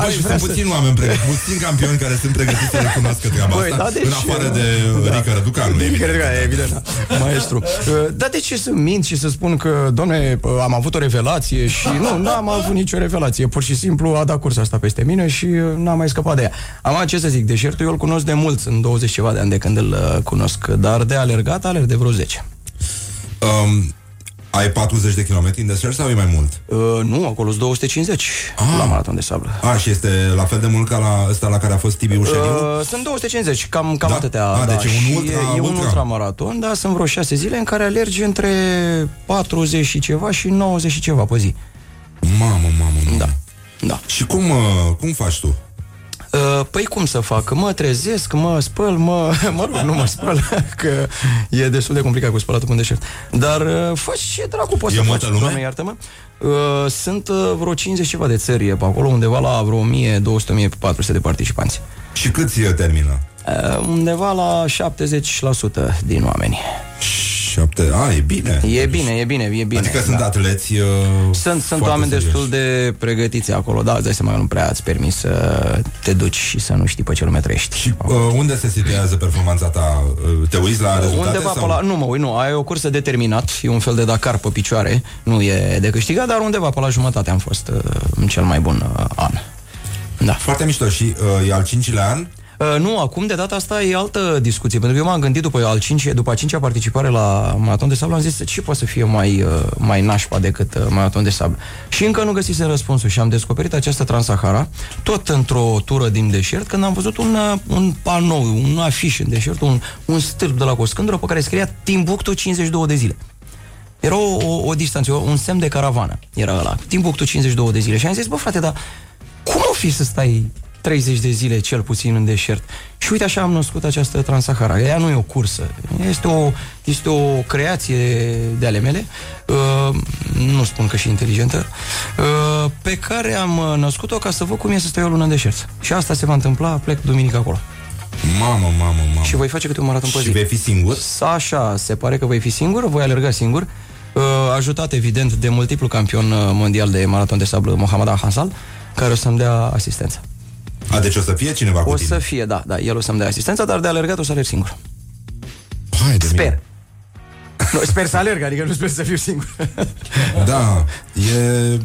Speaker 5: aș vrea
Speaker 2: sunt
Speaker 5: să-
Speaker 2: puțini oameni pregătiți, puțini campioni care sunt pregătiți să recunoască treaba
Speaker 5: Băi,
Speaker 2: asta,
Speaker 5: da, deci,
Speaker 2: în afară de uh, Rică Răducanu.
Speaker 5: Rică
Speaker 2: evident.
Speaker 5: Răducanu, evident, da. maestru. Uh, Dar de ce să mint și să spun că, domne, uh, am avut o revelație și nu, n-am avut nicio revelație. Pur și simplu a dat cursa asta peste mine și uh, n-am mai scăpat de ea. Am ce să zic, deșertul eu îl cunosc de mult, sunt 20 ceva de ani de când îl uh, cunosc, dar de alergat alerg de vreo 10.
Speaker 2: Um, ai 40 de kilometri în deșert sau e mai mult?
Speaker 5: Uh, nu, acolo sunt 250
Speaker 2: Ah.
Speaker 5: la maraton de sablă.
Speaker 2: A, și este la fel de mult ca la ăsta la care a fost Tibi Ușeniu?
Speaker 5: Uh, sunt 250, cam, cam
Speaker 2: Da?
Speaker 5: atâtea.
Speaker 2: A,
Speaker 5: da.
Speaker 2: deci e un
Speaker 5: Și
Speaker 2: ultra-
Speaker 5: e un
Speaker 2: ultra.
Speaker 5: ultramaraton, da, sunt vreo 6 zile în care alergi între 40 și ceva și 90 și ceva pe zi.
Speaker 2: Mamă, mamă, mamă.
Speaker 5: Da. Da.
Speaker 2: Și cum, uh, cum faci tu?
Speaker 5: Uh, Păi cum să fac? Mă trezesc, mă spăl, mă... *laughs* Mă rog, nu mă spăl, *laughs* că e destul de complicat cu spălatul în deșert. Dar uh, faci ce dracu poți
Speaker 2: E
Speaker 5: să
Speaker 2: multă
Speaker 5: faci,
Speaker 2: lume?
Speaker 5: doamne, iartă-mă. Uh, Sunt uh, vreo 50 ceva de țări pe acolo, undeva la vreo 1200-1400 de participanți.
Speaker 2: Și câți uh, termină?
Speaker 5: Uh, Undeva la 70% din oameni.
Speaker 2: 7, a, e bine.
Speaker 5: E bine, e bine, e bine.
Speaker 2: Adică sunt
Speaker 5: da.
Speaker 2: atleți uh,
Speaker 5: Sunt, sunt
Speaker 2: foarte
Speaker 5: oameni
Speaker 2: serioși.
Speaker 5: destul de pregătiți acolo, da, îți dai seama că nu prea îți permis să te duci și să nu știi pe ce lume trăiești.
Speaker 2: Și uh, unde se situează performanța ta? Uh, Te uiți la rezultate?
Speaker 5: Undeva
Speaker 2: sau?
Speaker 5: pe la... Nu mă uit, nu, ai o cursă determinat, e un fel de Dakar pe picioare, nu e de câștigat, dar undeva pe la jumătate am fost uh, în cel mai bun uh, an. Da.
Speaker 2: Foarte mișto și uh, e al cincilea an?
Speaker 5: Uh, nu, acum de data asta e altă discuție, pentru că eu m-am gândit după al cinci, după a cincea participare la maraton de sablu, am zis ce poate să fie mai, uh, mai nașpa decât uh, maraton de sablu. Și încă nu găsisem răspunsul și am descoperit această Transahara, tot într-o tură din deșert, când am văzut un, uh, un panou, un afiș în deșert, un, un stâlp de la Coscândură pe care scria Timbuktu 52 de zile. Era o, o, o distanță, un semn de caravană era ăla. Timbuktu 52 de zile. Și am zis, bă frate, dar cum o fi să stai 30 de zile cel puțin în deșert? Și uite așa am născut această Transahara. Ea nu e o cursă. Este o, este o creație de ale mele, uh, nu spun că și inteligentă, uh, pe care am uh, născut-o ca să văd cum e să stai o lună în deșert. Și asta se va întâmpla, plec duminică acolo.
Speaker 2: Mamă, mamă, mamă.
Speaker 5: Și voi face câte un maraton pe
Speaker 2: Și
Speaker 5: zi.
Speaker 2: vei fi singur?
Speaker 5: Așa, se pare că voi fi singur, voi alerga singur, uh, ajutat evident de multiplu campion uh, mondial de maraton de sablu, Mohamed Hansal, care o să-mi dea asistență.
Speaker 2: A, deci o să fie cineva cu
Speaker 5: O
Speaker 2: tine?
Speaker 5: să fie, da, da, el o să-mi dea asistența, dar de alergat o să alerg singur.
Speaker 2: Hai de
Speaker 5: Sper.
Speaker 2: mine.
Speaker 5: Nu, sper să alerg, adică nu sper să fiu singur.
Speaker 2: Da, e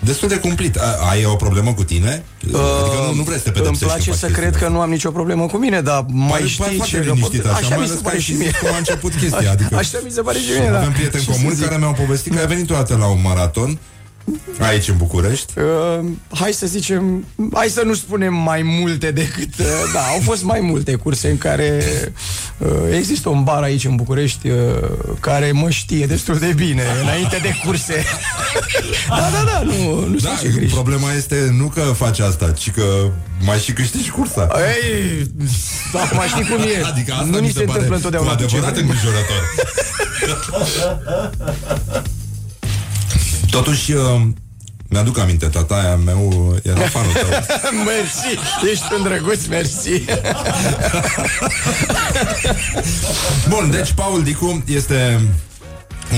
Speaker 2: destul de cumplit. A, ai o problemă cu tine? Adică nu, nu vrei să te
Speaker 5: Îmi
Speaker 2: pedepsești
Speaker 5: place
Speaker 2: când
Speaker 5: să
Speaker 2: faci
Speaker 5: cred
Speaker 2: chestia
Speaker 5: că nu am nicio problemă cu mine, dar mai
Speaker 2: Pare- pare
Speaker 5: știi
Speaker 2: foarte
Speaker 5: ce...
Speaker 2: liniștit așa, mai
Speaker 5: mi
Speaker 2: ales
Speaker 5: se
Speaker 2: că
Speaker 5: pare
Speaker 2: ai
Speaker 5: și
Speaker 2: zis
Speaker 5: mie.
Speaker 2: cum a început chestia, adică-
Speaker 5: Așa mi se pare și mie, da.
Speaker 2: Avem prieteni
Speaker 5: Ce să
Speaker 2: comuni
Speaker 5: zic?
Speaker 2: care mi-au povestit că ai venit o dată la un maraton aici în București.
Speaker 5: Uh, hai să zicem, hai să nu spunem mai multe decât, uh, da, au fost mai multe curse în care uh, există un bar aici în București uh, care mă știe destul de bine înainte de curse. *laughs* da, da, da, nu, nu
Speaker 2: Da,
Speaker 5: știu ce greșit.
Speaker 2: problema este nu că faci asta, ci că mai și câștigi cursa.
Speaker 5: Ei, acum știi cum e.
Speaker 2: Adică asta
Speaker 5: nu
Speaker 2: mi
Speaker 5: ni
Speaker 2: se
Speaker 5: se
Speaker 2: pare
Speaker 5: întâmplă întotdeauna
Speaker 2: cu
Speaker 5: cu
Speaker 2: adevărat
Speaker 5: ceilalți.
Speaker 2: îngrijorător. *laughs* Totuși, uh, mi-aduc aminte, tataia meu era fanul tău. *laughs*
Speaker 5: Mersi, ești un drăguț, mersi. *laughs*
Speaker 2: Bun, deci Paul Dicu este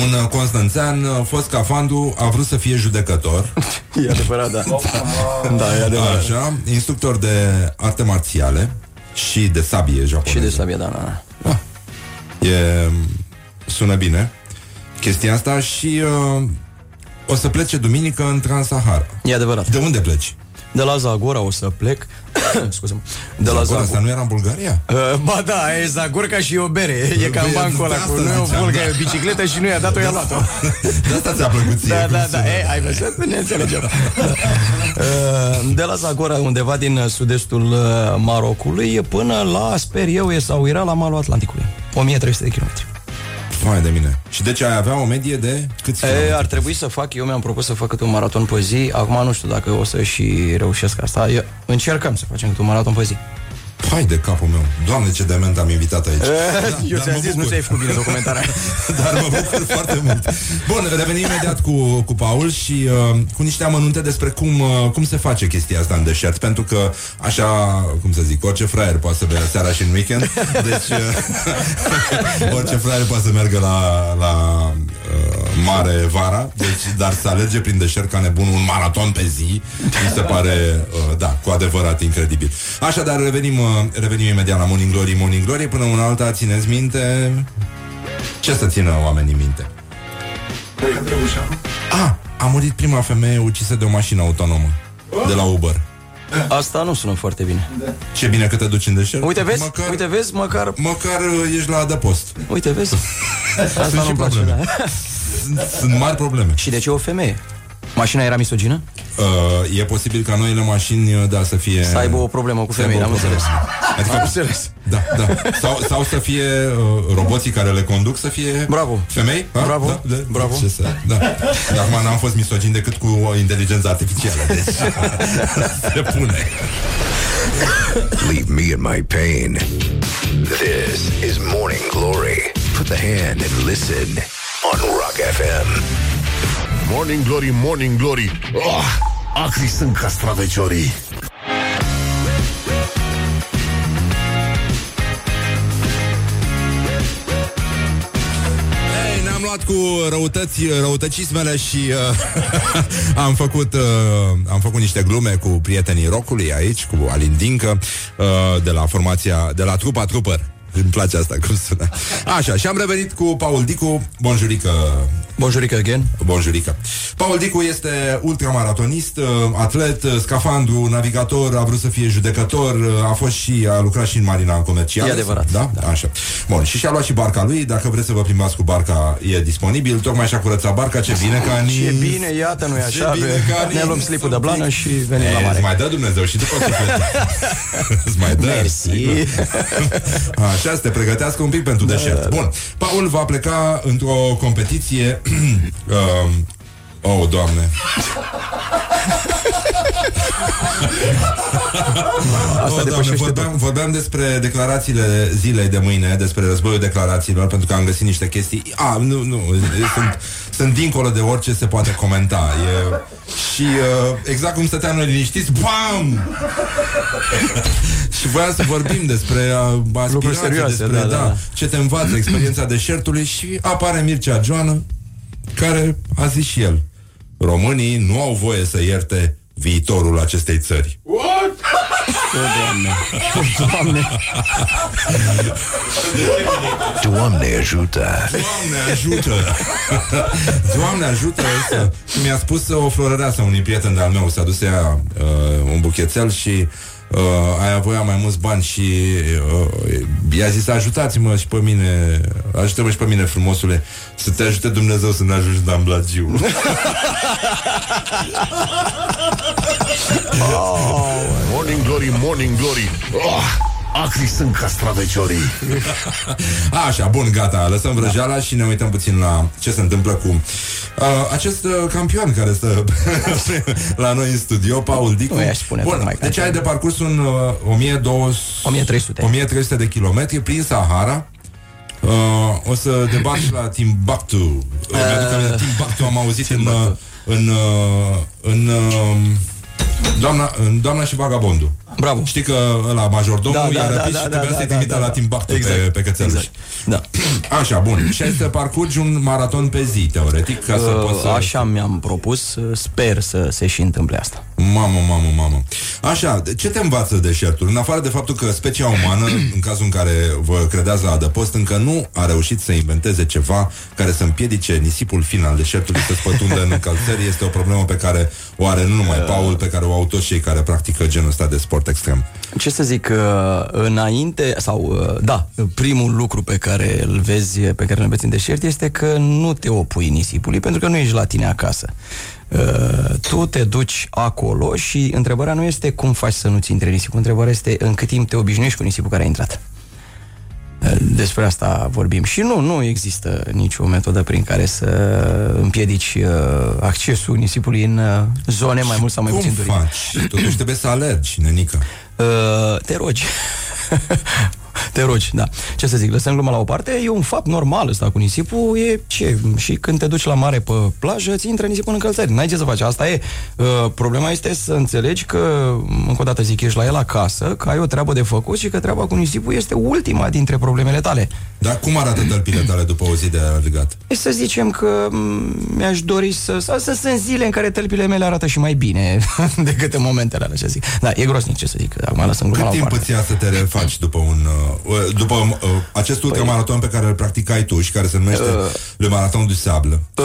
Speaker 2: un uh, constanțean, uh, fost ca Fandu, a vrut să fie judecător. *laughs*
Speaker 5: E adevărat, da. Da, e adevărat.
Speaker 2: Așa, instructor de arte marțiale și de sabie japoneză.
Speaker 5: Și de sabie, da, da, da.
Speaker 2: E, sună bine chestia asta și uh, o să plece duminică în Transsahara.
Speaker 5: E adevărat.
Speaker 2: De unde pleci?
Speaker 5: De la Zagora o să plec. *coughs* Scuze-mă. De la
Speaker 2: Zagora,
Speaker 5: Zagora.
Speaker 2: asta nu era în Bulgaria?
Speaker 5: Uh, ba da, e Zagorca și e o bere E ca în
Speaker 2: Bine,
Speaker 5: bancul ăla
Speaker 2: de
Speaker 5: cu
Speaker 2: asta
Speaker 5: Nu e o
Speaker 2: ziceam,
Speaker 5: vulgă,
Speaker 2: da.
Speaker 5: e o bicicletă și nu i-a dat-o, i-a luat-o
Speaker 2: De asta ți-a plăcut ție. *laughs*
Speaker 5: Da,
Speaker 2: cum
Speaker 5: da, da,
Speaker 2: sună.
Speaker 5: e, ai văzut? Ne înțelegem *laughs* Uh, De la Zagora, undeva din uh, sud-estul uh, Marocului Până la, sper eu, e sau era la malul Atlanticului 1300 de kilometri
Speaker 2: Hai de mine. Și deci ai avea o medie de câți
Speaker 5: E,
Speaker 2: kilometri?
Speaker 5: ar trebui să fac, eu mi-am propus să fac câte un maraton pe zi Acum nu știu dacă o să și reușesc asta eu, Încercăm să facem câte un maraton pe zi
Speaker 2: Hai de capul meu. Doamne, ce dement am invitat aici.
Speaker 5: Eu
Speaker 2: dar
Speaker 5: ți-am
Speaker 2: mă
Speaker 5: zis, nu
Speaker 2: bucur.
Speaker 5: ți-ai făcut bine documentarea *laughs*
Speaker 2: Dar mă bucur foarte mult. Bun, revenim imediat cu, cu Paul și uh, cu niște amănunte despre cum, uh, cum se face chestia asta în deșert, pentru că așa, cum să zic, orice fraier poate să bea seara și în weekend, deci uh, *laughs* orice fraier poate să meargă la, la uh, mare vara, deci, dar să alerge prin deșert ca nebun un maraton pe zi, mi se pare, uh, da, cu adevărat incredibil. Așadar, revenim, uh, revenim imediat la Morning Glory, Morning Glory, până una alta, țineți minte, ce să țină oamenii minte? Ah, a murit prima femeie ucisă de o mașină autonomă De la Uber
Speaker 5: Asta nu sună foarte bine
Speaker 2: Ce bine că te duci în deșert
Speaker 5: Uite, vezi?
Speaker 2: Măcar,
Speaker 5: Uite, vezi? Măcar...
Speaker 2: măcar uh, ești la adăpost
Speaker 5: Uite, vezi? *laughs* Asta
Speaker 2: Sunt și
Speaker 5: nu-mi place,
Speaker 2: probleme.
Speaker 5: da.
Speaker 2: sunt, sunt mari probleme
Speaker 5: Și de ce o femeie? Mașina era misogină?
Speaker 2: uh, E posibil ca noile mașini uh, Da, să fie
Speaker 5: Să aibă o problemă cu
Speaker 2: să aibă
Speaker 5: femei,
Speaker 2: o
Speaker 5: am
Speaker 2: problemă.
Speaker 5: înțeles
Speaker 2: Adică,
Speaker 5: Am înțeles
Speaker 2: Da, da sau, sau să fie uh, roboții care le conduc Să fie
Speaker 5: Bravo.
Speaker 2: femei Ha?
Speaker 5: Bravo.
Speaker 2: da, da,
Speaker 5: Bravo.
Speaker 2: Ce să, da. Dar acum n-am fost misogin decât cu o inteligență artificială Deci *laughs* se pune
Speaker 3: Leave me in my pain. This is Morning Glory. Put the hand and listen on Rock FM.
Speaker 1: Morning Glory, Morning Glory oh, Acri sunt castraveciorii
Speaker 2: luat cu răutăți, răutăcismele și uh, *laughs* am făcut uh, am făcut niște glume cu prietenii rocului aici, cu Alin Dincă, uh, de la formația, de la trupa Trooper. Îmi place asta cum sună. Așa, și am revenit cu Paul Dicu. Bonjurică.
Speaker 5: Bonjurică again.
Speaker 2: Bonjurică. Paul Dicu este ultramaratonist, uh, atlet, uh, scafandru, navigator, a vrut să fie judecător, uh, a fost și, a lucrat și în marina comercială.
Speaker 5: E adevărat.
Speaker 2: Da? da? Așa. Bun, și și-a luat și barca lui, dacă vreți să vă plimbați cu barca, e disponibil, tocmai și-a curățat barca, ce bine ca ni...
Speaker 5: Ce bine, iată, nu-i așa,
Speaker 2: bine
Speaker 5: be,
Speaker 2: ca
Speaker 5: ne luăm slipul de blană și venim
Speaker 2: E,
Speaker 5: la mare.
Speaker 2: Îți mai dă Dumnezeu și după sufletul. *laughs* Îți mai dă.
Speaker 5: Mersi. *laughs*
Speaker 2: Așa, să te pregătească un pic pentru
Speaker 5: Da,
Speaker 2: deșert. Bun, Paul va pleca într-o competiție *clears throat* um, Oh, doamne
Speaker 5: Asta
Speaker 2: oh, doamne,
Speaker 5: depășește
Speaker 2: vorbeam, vorbeam despre declarațiile zilei de mâine Despre războiul declarațiilor Pentru că am găsit niște chestii A, nu, nu, sunt, sunt dincolo de orice se poate comenta e, Și uh, exact cum stăteam noi liniștiți BAM! și voiam să vorbim despre uh, aspirații,
Speaker 5: serioase,
Speaker 2: despre
Speaker 5: da, da, da.
Speaker 2: ce te învață experiența deșertului și apare Mircea Joană care a zis și el românii nu au voie să ierte viitorul acestei țări.
Speaker 3: Doamne ajută!
Speaker 2: Doamne ajută! Doamne ajută să... Mi-a spus o florăreasă unui prieten de-al meu, s-a dus să ia uh, un buchețel și uh, aia voia mai mulți bani și uh, i-a zis ajutați-mă și pe mine, ajută-mă și pe mine frumosule, să te ajute Dumnezeu să ne ajungi în Amblagiu. *laughs*
Speaker 1: Morning Glory, Morning Glory. Oh, Acri sunt castraveciorii *laughs*
Speaker 2: Așa, bun, gata, lăsăm vrăjeala și ne uităm puțin la ce se întâmplă cu uh, acest uh, campion care stă *laughs* la noi în studio, Paul Dicu.
Speaker 5: Nu i-aș spune
Speaker 2: bun,
Speaker 5: tocmai
Speaker 2: deci
Speaker 5: campion.
Speaker 2: ai de parcurs un uh, 1200,
Speaker 5: 1300.
Speaker 2: 1300 de kilometri prin Sahara. Uh, o să debarc și la Timbuktu. Uh, Mi-aduc aminte, Timbuktu am auzit în, uh, în, uh, în, uh, doamna, în Doamna și Vagabondul.
Speaker 5: Bravo.
Speaker 2: Știi că ăla majordomul
Speaker 5: Da,
Speaker 2: i-a
Speaker 5: da,
Speaker 2: răpit
Speaker 5: da,
Speaker 2: și
Speaker 5: da,
Speaker 2: trebuia
Speaker 5: da,
Speaker 2: să-i
Speaker 5: da,
Speaker 2: trimită
Speaker 5: da,
Speaker 2: la
Speaker 5: da.
Speaker 2: Timbuktu pe,
Speaker 5: Exact.
Speaker 2: pe cățeluș.
Speaker 5: Exact. Da. *clears throat*
Speaker 2: Așa, bun. Și ai să parcurgi un maraton pe zi, teoretic, ca să
Speaker 5: Uh,
Speaker 2: poți să...
Speaker 5: Așa mi-am propus, uh, sper să se și întâmple asta.
Speaker 2: Mamă, mamă, mamă. Așa, ce te învață deșertul? În afară de faptul că specia umană, *clears throat* în cazul în care vă credeați la adăpost, încă nu a reușit să inventeze ceva care să împiedice nisipul fin al deșertului să spătundă în încălțări, este o problemă pe care o are nu numai Paul, pe care o au toți cei care practică genul ăsta de sport extrem.
Speaker 5: Ce să zic, uh, înainte, sau uh, da, primul lucru pe care îl vezi, pe care îl vezi în deșert este că nu te opui nisipului, pentru că nu ești la tine acasă. Uh, Tu te duci acolo și întrebarea nu este cum faci să nu-ți intre nisipul, întrebarea este în cât timp te obișnuiești cu nisipul care a intrat. Uh, Despre asta vorbim. Și nu, nu există nicio metodă prin care să împiedici uh, accesul nisipului în uh, zone mai mult sau mai
Speaker 2: Cum
Speaker 5: puțin dorite.
Speaker 2: faci? Totuși trebuie să alergi, nenică.
Speaker 5: Uh, te rogi. *laughs* te rogi, da. Ce să zic, lăsăm gluma la o parte, e un fapt normal ăsta cu nisipul, e ce? Și când te duci la mare pe plajă, ți intră nisipul în încălțări. N-ai ce să faci, asta e. Uh, problema este să înțelegi că, încă o dată zic, ești la el acasă, că ai o treabă de făcut și că treaba cu nisipul este ultima dintre problemele tale.
Speaker 2: Dar cum arată tălpile tale după o zi de alergat?
Speaker 5: E să zicem că m, mi-aș dori să, să, să sunt zile în care tălpile mele arată și mai bine *laughs* decât în momentele alea, ce zic. Da, e grosnic ce să zic, acum lăsăm gluma
Speaker 2: Cât
Speaker 5: la o
Speaker 2: timp
Speaker 5: parte.
Speaker 2: îți ia să te refaci după un uh, după uh, acest ultramaraton pe care îl practicai tu și care se numește Le Marathon du Sable?
Speaker 5: Uh,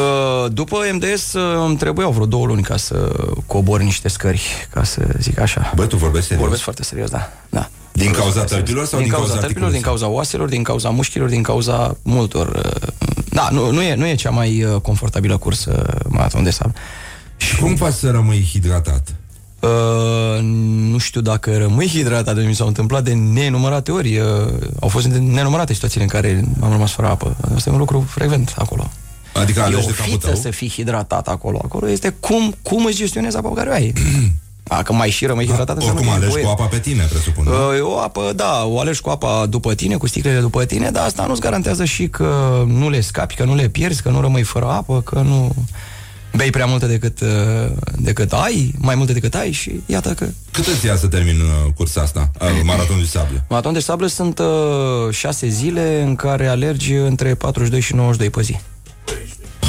Speaker 5: După MDS uh, îmi trebuiau vreo două luni ca să cobor niște scări, ca să zic așa.
Speaker 2: Bă, tu vorbești serios?
Speaker 5: Vorbesc foarte serios, da. da.
Speaker 2: Din
Speaker 5: Vorbesc
Speaker 2: cauza
Speaker 5: foarte serios.
Speaker 2: tălpilor sau
Speaker 5: din
Speaker 2: din
Speaker 5: cauza
Speaker 2: cauza
Speaker 5: tălpilor, din
Speaker 2: articulației?
Speaker 5: cauza oaselor, din cauza mușchilor, din cauza multor. uh, Da, nu, nu, e, nu e cea mai uh, confortabilă cursă maraton de sab.
Speaker 2: Și cum faci să rămâi hidratat?
Speaker 5: Uh, nu știu dacă rămâi hidratat, mi s-au întâmplat de nenumărate ori. Uh, au fost de nenumărate situațiile în care am rămas fără apă. Asta e un lucru frecvent acolo.
Speaker 2: Adică
Speaker 5: E
Speaker 2: alegi
Speaker 5: o
Speaker 2: de capul
Speaker 5: fiță
Speaker 2: tău?
Speaker 5: să fii hidratat acolo. Acolo este cum, cum îți gestionezi apa pe care o ai. *clears throat* Dacă mai și rămâi hidratat, înseamnă
Speaker 2: Oricum
Speaker 5: că e
Speaker 2: alegi
Speaker 5: voie.
Speaker 2: cu apa pe tine, presupun. nu?
Speaker 5: Uh, O apă, da, o alegi cu apa după tine, cu sticlele după tine, dar asta nu-ți garantează și că nu le scapi, că nu le pierzi, că nu rămâi fără apă, că nu bei prea multe decât, uh, decât ai, mai multe decât ai și iată că...
Speaker 2: Cât îți ia să termin uh, cursa asta? Uh, Maraton du Sable?
Speaker 5: Maraton de sablă sunt uh, șase zile în care alergi între 42 și 92 pe zi.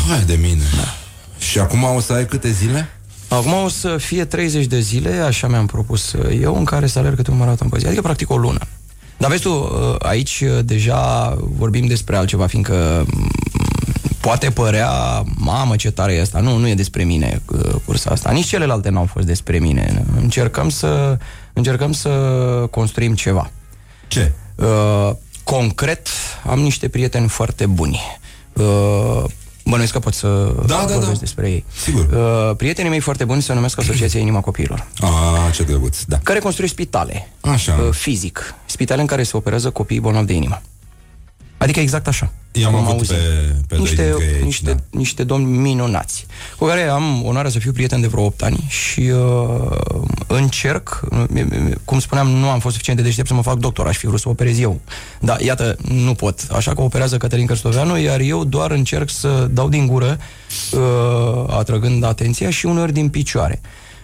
Speaker 2: Hai de mine. Da. Și acum o să ai câte zile?
Speaker 5: Acum o să fie 30 de zile, așa mi-am propus eu, în care să alerg câte un maraton pe zi, adică practic o lună. Dar vezi tu, uh, aici uh, deja vorbim despre altceva, fiindcă mm, poate părea, mamă ce tare e asta. Nu, nu e despre mine uh, cursa asta. Nici celelalte n-au fost despre mine. Încercăm să, încercăm să construim ceva.
Speaker 2: Ce?
Speaker 5: Uh, concret, am niște prieteni foarte buni. Uh, Bănuiesc că pot să
Speaker 2: da, da,
Speaker 5: vorbesc
Speaker 2: da.
Speaker 5: despre ei.
Speaker 2: Sigur.
Speaker 5: Uh, prietenii mei foarte buni se numesc Asociația Inima Copiilor.
Speaker 2: Ah, ce drăguț, da.
Speaker 5: Care construiesc spitale.
Speaker 2: Așa.
Speaker 5: Uh, fizic. Spitale în care se operează copiii bolnavi de inimă. Adică exact așa.
Speaker 2: I-am
Speaker 5: Am
Speaker 2: avut
Speaker 5: auzit.
Speaker 2: pe, pe doi
Speaker 5: niște,
Speaker 2: dintre ei,
Speaker 5: niște,
Speaker 2: da.
Speaker 5: niște domni minunați, cu care am onoarea să fiu prieten de vreo 8 ani și uh, încerc, uh, cum spuneam, nu am fost suficient de deștept să mă fac doctor, aș fi vrut să operez eu. Dar iată, nu pot. Așa că operează Cătălin Cărstoveanu, iar eu doar încerc să dau din gură, uh, atrăgând atenția și uneori din picioare.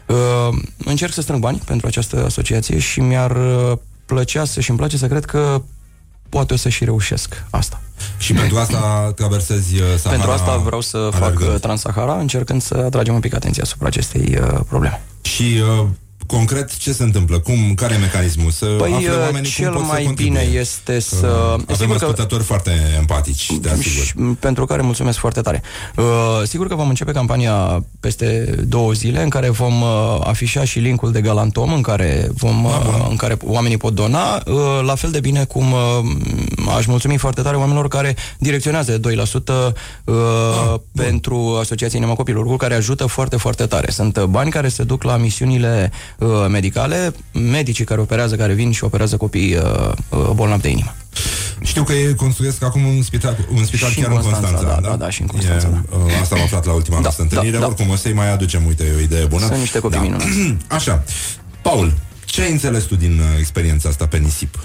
Speaker 5: Uh, încerc să strâng bani pentru această asociație și mi-ar uh, plăcea să și îmi place să cred că poate o să și reușesc asta.
Speaker 2: Și pentru asta traversezi uh, Sahara
Speaker 5: Pentru asta vreau să fac
Speaker 2: alergând.
Speaker 5: uh, Transsahara, încercând să atragem un pic atenția asupra acestei uh, probleme.
Speaker 2: Și uh, concret ce se întâmplă? Cum, care e mecanismul? Să
Speaker 5: Păi,
Speaker 2: afle
Speaker 5: uh,
Speaker 2: oamenii
Speaker 5: cel
Speaker 2: cum pot
Speaker 5: mai
Speaker 2: să contribuie?
Speaker 5: bine este să...
Speaker 2: Uh, avem
Speaker 5: sigur că-
Speaker 2: ascultători foarte empatici, te asigur.
Speaker 5: Și, m, pentru care mulțumesc foarte tare. Uh, sigur că vom începe campania peste două zile în care vom uh, afișa și linkul de Galantom în care, vom, uh, în care oamenii pot dona, uh, la fel de bine cum uh, aș mulțumi foarte tare oamenilor care direcționează 2% uh, pentru Asociația Inima Copilor, lucru care ajută foarte, foarte tare. Sunt uh, bani care se duc la misiunile uh, medicale, medicii care operează, care vin și operează copii uh, uh, bolnavi de inimă.
Speaker 2: Știu că ei construiesc acum un spital, un spital
Speaker 5: Și
Speaker 2: chiar
Speaker 5: în
Speaker 2: în
Speaker 5: Constanța,
Speaker 2: Constanța,
Speaker 5: da, da, da, și în Constanța,
Speaker 2: E, uh, Asta am aflat la ultima
Speaker 5: Da,
Speaker 2: noastră întâlnire.
Speaker 5: da, da.
Speaker 2: Oricum, o să-i mai aducem, uite, e o idee bună.
Speaker 5: Sunt niște copii minunați. *clears throat*
Speaker 2: Așa. Paul, ce ai înțeles tu din uh, experiența asta pe nisip?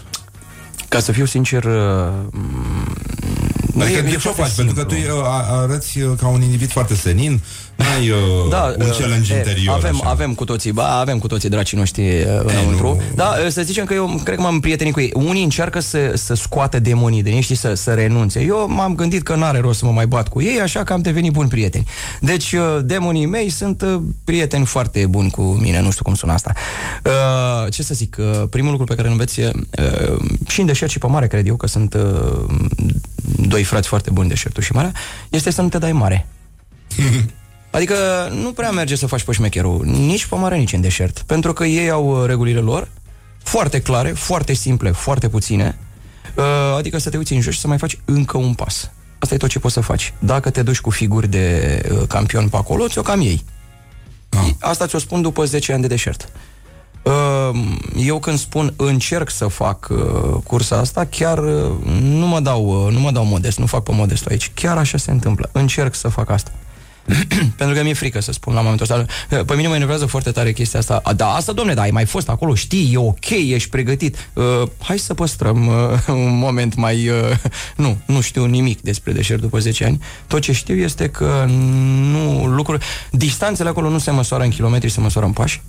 Speaker 5: Ca să fiu sincer, uh, m-
Speaker 2: Adică
Speaker 5: e-
Speaker 2: de
Speaker 5: e
Speaker 2: ce o
Speaker 5: foarte
Speaker 2: faci? Pentru că tu
Speaker 5: simplu.
Speaker 2: uh, a- arăți uh, ca un individ foarte senin, n-ai uh,
Speaker 5: da,
Speaker 2: un
Speaker 5: uh,
Speaker 2: challenge
Speaker 5: e,
Speaker 2: interior.
Speaker 5: Avem,
Speaker 2: așa.
Speaker 5: avem cu toții, ba, avem cu toții dracii noștri uh, înăuntru.
Speaker 2: nu.
Speaker 5: Da, uh, să zicem că eu cred că m-am prietenit cu ei. Unii încearcă să, să scoată demonii din ei și să, să renunțe. Eu m-am gândit că n-are rost să mă mai bat cu ei, așa că am devenit buni prieteni. Deci, uh, demonii mei sunt uh, prieteni foarte buni cu mine, nu știu cum sună asta. Uh, ce să zic, uh, primul lucru pe care îl înveți uh, și în deșert și pe mare, cred eu, că sunt uh, doi frați foarte buni, deșertul și marea, este să nu te dai mare. *laughs* Adică nu prea merge să faci pe șmecherul, nici pe mare, nici în deșert. Pentru că ei au uh, regulile lor, foarte clare, foarte simple, foarte puține. Uh, Adică să te uiți în jos și să mai faci încă un pas. Asta e tot ce poți să faci. Dacă te duci cu figuri de uh, campion pe acolo, ți-o cam iei.
Speaker 2: Ah.
Speaker 5: Asta ți-o spun după 10 ani de deșert. Uh, Eu când spun încerc să fac uh, cursa asta, chiar uh, nu mă dau, uh, nu mă dau modest, nu fac pe modest aici. Chiar așa se întâmplă. Încerc să fac asta. *clears throat* Pentru că mi-e frică să spun la momentul ăsta. Pe mine mă enervează foarte tare chestia asta. A, Da, asta, domne, da, ai mai fost acolo, știi, e ok, ești pregătit. Uh, hai să păstrăm uh, *laughs* un moment mai... Uh, nu, nu știu nimic despre deșert după 10 ani. Tot ce știu este că nu lucruri... Distanțele acolo nu se măsoară în kilometri, se măsoară în pași.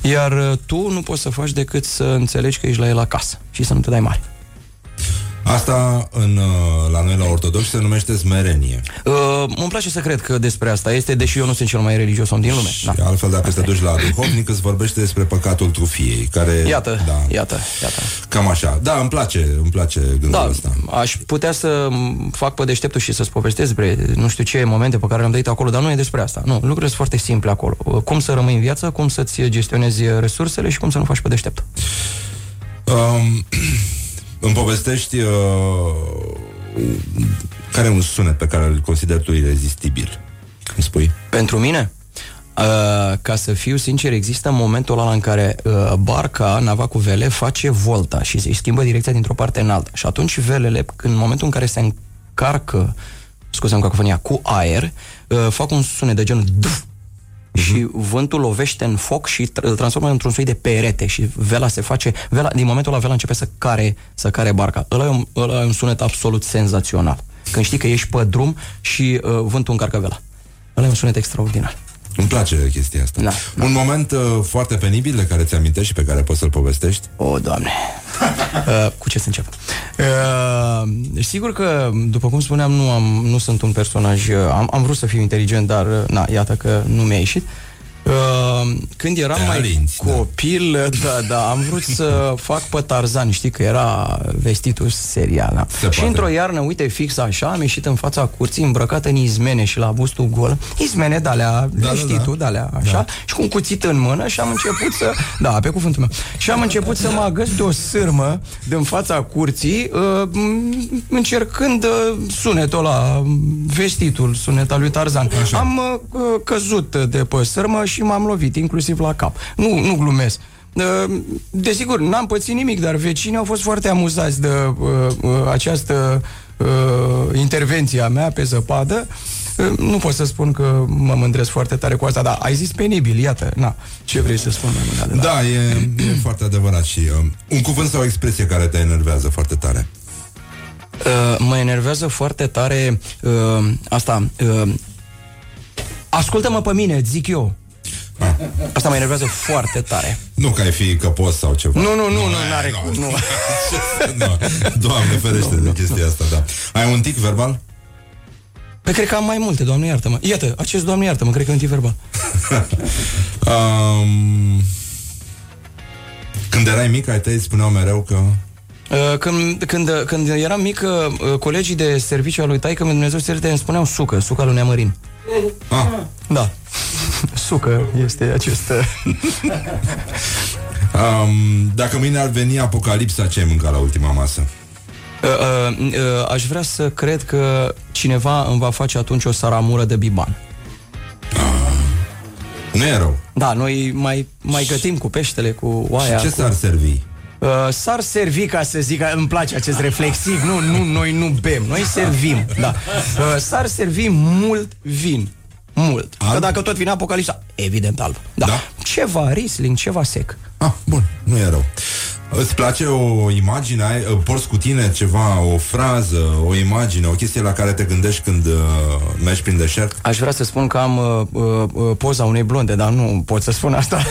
Speaker 5: Iar uh, tu nu poți să faci decât să înțelegi că ești la el acasă și să nu te dai mare.
Speaker 2: Asta în, uh, la noi la ortodox se numește smerenie.
Speaker 5: Uh, îmi place să cred că despre asta este, deși eu nu sunt cel mai religios om din lume.
Speaker 2: Și
Speaker 5: Da.
Speaker 2: altfel, dacă te duci la duhovnic, îți vorbește despre păcatul trufiei, care...
Speaker 5: Iată,
Speaker 2: da,
Speaker 5: iată, iată.
Speaker 2: Cam așa. Da, îmi place, îmi place gândul
Speaker 5: Da,
Speaker 2: ăsta.
Speaker 5: aș putea să m, fac pe deșteptul și să-ți povestesc despre nu știu ce momente pe care le-am trăit acolo, dar nu e despre asta. Nu, lucrurile sunt foarte simple acolo. Cum să rămâi în viață, cum să-ți gestionezi resursele și cum să nu faci pe deștept.
Speaker 2: Um, *clears throat* îmi povestești uh, care e un sunet pe care îl consider tu irezistibil. Îmi spui?
Speaker 5: Pentru mine, uh, ca să fiu sincer, există momentul ăla în care uh, barca, nava cu vele, face volta și îi schimbă direcția dintr-o parte în alta. Și atunci velele, în momentul în care se încarcă, scuze-mi cacofonia, cu aer, uh, fac un sunet de genul duf, și vântul lovește în foc și tr- îl transformă într-un soi de perete și vela se face, vela, din momentul ăla vela începe să care, să care barca. Ăla e, un, ăla e un sunet absolut senzațional. Când știi că ești pe drum și uh, vântul încarcă vela. Ăla e un sunet extraordinar.
Speaker 2: Îmi place chestia asta.
Speaker 5: Da.
Speaker 2: Un moment uh, foarte penibil de care ți-amintești și pe care poți să-l povestești?
Speaker 5: O, Doamne! *laughs* uh, cu ce să încep? Uh, sigur că, după cum spuneam, nu, am, nu sunt un personaj... Uh, am, am vrut să fiu inteligent, dar, uh, na, iată că nu mi-a ieșit. Uh, când eram
Speaker 2: Te
Speaker 5: mai
Speaker 2: alinți, da.
Speaker 5: copil, *laughs* da. da, am vrut să fac pe Tarzan, știi că era vestitul serial. Da.
Speaker 2: Se
Speaker 5: Și
Speaker 2: poate.
Speaker 5: într-o iarnă, uite, fix așa, am ieșit în fața curții îmbrăcat în izmene și la bustul gol. Izmene de-alea,
Speaker 2: Da,
Speaker 5: da,
Speaker 2: da,
Speaker 5: știi
Speaker 2: da.
Speaker 5: tu, de-alea, așa, da. și cu un cuțit în mână și am început să... Da, pe cuvântul meu. Și am început să mă agăs de o sârmă din fața curții, uh, m- încercând uh, sunetul ăla, vestitul, sunet al lui Tarzan.
Speaker 2: Așa.
Speaker 5: Am uh, căzut de pe sârmă și m-am lovit, inclusiv la cap. Nu, nu glumesc. Uh, Desigur, n-am pățit nimic, dar vecinii au fost foarte amuzați de uh, uh, această uh, intervenție a mea pe zăpadă. Uh, Nu pot să spun că mă mândresc foarte tare cu asta, dar ai zis penibil, iată, na, ce vrei să spun mai mult de la-
Speaker 2: Da, e, e *clears throat* foarte adevărat și uh, un cuvânt sau o expresie care te enervează foarte tare.
Speaker 5: Uh, mă enervează foarte tare uh, asta. Uh, ascultă-mă pe mine, îți zic eu. Asta mă enervează foarte tare.
Speaker 2: Nu că ai fi căpos sau ceva.
Speaker 5: Nu, nu, nu, nu,
Speaker 2: e,
Speaker 5: n-are
Speaker 2: nu.
Speaker 5: cum, nu. *laughs*
Speaker 2: nu. Doamne ferește de chestia asta, da. Ai un tic verbal?
Speaker 5: Păi cred că am mai multe, doamne iartă-mă. Iată, acest doamne iartă-mă, cred că e un tip verbal. *laughs*
Speaker 2: Um, când erai mic, ai tăi spuneau mereu că...
Speaker 5: Uh, Când, când, când eram mic, uh, colegii de serviciu al lui Taică, Dumnezeu să îmi spuneau sucă, suca lui Neamărin.
Speaker 2: Ah,
Speaker 5: Da. Sucă este acest... uh, *laughs*
Speaker 2: um, dacă mâine ar veni apocalipsa, ce ai mâncat la ultima masă?
Speaker 5: Uh, uh, uh, aș vrea să cred că cineva îmi va face atunci o saramură de biban.
Speaker 2: Nu e rău.
Speaker 5: Da, noi mai, mai gătim cu peștele, cu oaia.
Speaker 2: Ce
Speaker 5: cu...
Speaker 2: s-ar servi?
Speaker 5: Uh, s-ar servi, ca să zic, îmi place acest reflexiv, nu, nu, noi nu bem, noi servim, da. Uh, s-ar servi mult vin, mult.
Speaker 2: Alb?
Speaker 5: Că dacă tot vine apocalipsa, evident alb. Da.
Speaker 2: Da?
Speaker 5: Ceva Riesling, ceva sec.
Speaker 2: Ah, bun, nu e rău. Îți place o imagine, ai, porți cu tine ceva, o frază, o imagine, o chestie la care te gândești când uh, mergi prin deșert?
Speaker 5: Aș vrea să spun că am uh, uh, uh, poza unei blonde, dar nu pot să spun asta. *laughs*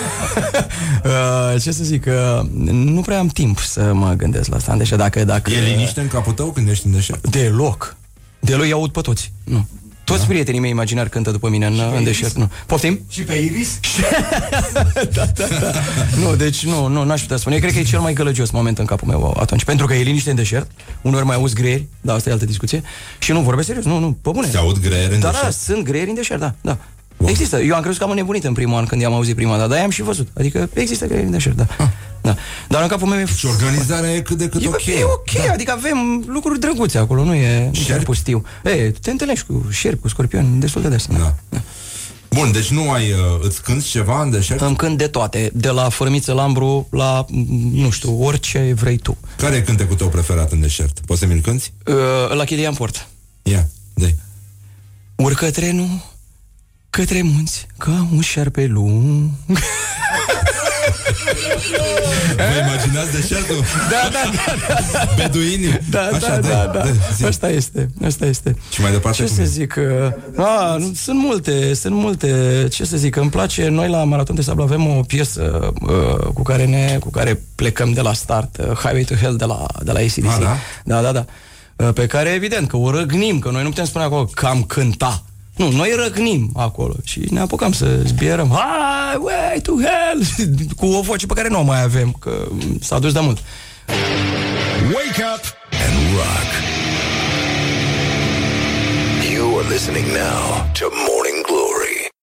Speaker 5: uh, ce să zic, uh, nu prea am timp să mă gândesc la asta. Deci dacă, dacă...
Speaker 2: E liniște în capul tău când ești în deșert?
Speaker 5: Deloc. Deloc îi aud pe toți. Nu. Toți da? prietenii mei imaginari cântă după mine în, în deșert. Nu. Poftim?
Speaker 6: Și pe Iris? *laughs*
Speaker 5: da, da, da. Nu, deci nu, nu, n-aș putea spune. Eu cred că e cel mai gălăgios moment în capul meu atunci. Pentru că e liniște în deșert, uneori mai auzi greieri, da, asta e altă discuție, și nu vorbesc serios, nu, nu, pe bune.
Speaker 2: Se aud greieri în
Speaker 5: da,
Speaker 2: deșert?
Speaker 5: Da, sunt greieri în deșert, da, da. Există. Eu am crezut că am înnebunit în primul an când i-am auzit prima dată, dar i-am și văzut. Adică există greieri în deșert, da. da. Dar în capul meu e...
Speaker 2: Și organizarea e cât de cât
Speaker 5: E
Speaker 2: ok.
Speaker 5: e ok, da. adică avem lucruri drăguțe acolo, nu e
Speaker 2: Șerpi?
Speaker 5: chiar pustiu. E, te întâlnești cu șerpi, cu scorpioni, destul de des.
Speaker 2: Da. Bun, deci nu ai, uh, îți cânti ceva în deșert?
Speaker 5: Îmi cânt de toate, de la fărmiță lambru la, m, nu știu, orice vrei tu.
Speaker 2: Care e cântecul tău preferat în deșert? Poți să mi-l cânti?
Speaker 5: Uh, la Chilian Port.
Speaker 2: Ia, dă
Speaker 5: Urcă trenul către munți ca un șarpe lung.
Speaker 2: Vă imaginați deșertul?
Speaker 5: Da, da, da, da.
Speaker 2: Beduini?
Speaker 5: Da,
Speaker 2: Așa,
Speaker 5: da,
Speaker 2: dă-i,
Speaker 5: da, da.
Speaker 2: dă-i, zi.
Speaker 5: Asta este, asta este.
Speaker 2: Și mai departe
Speaker 5: Ce
Speaker 2: cum
Speaker 5: să
Speaker 2: e?
Speaker 5: zic? uh, A, nu, sunt multe, sunt multe. Ce să zic? Îmi place, noi la Maraton de Sablu avem o piesă uh, cu care ne, cu care plecăm de la start, uh, Highway to Hell de la, de la ACDC.
Speaker 2: Ah, da?
Speaker 5: Da, da, da. Uh, Pe care, evident, că o răgnim, că noi nu putem spune acolo că am cânta. Nu, noi răgnim acolo și ne apucăm să zbierăm Highway to Hell *laughs* cu o voce pe care nu o mai avem, că s-a dus de mult.
Speaker 3: Wake up and rock. You are listening now to Morning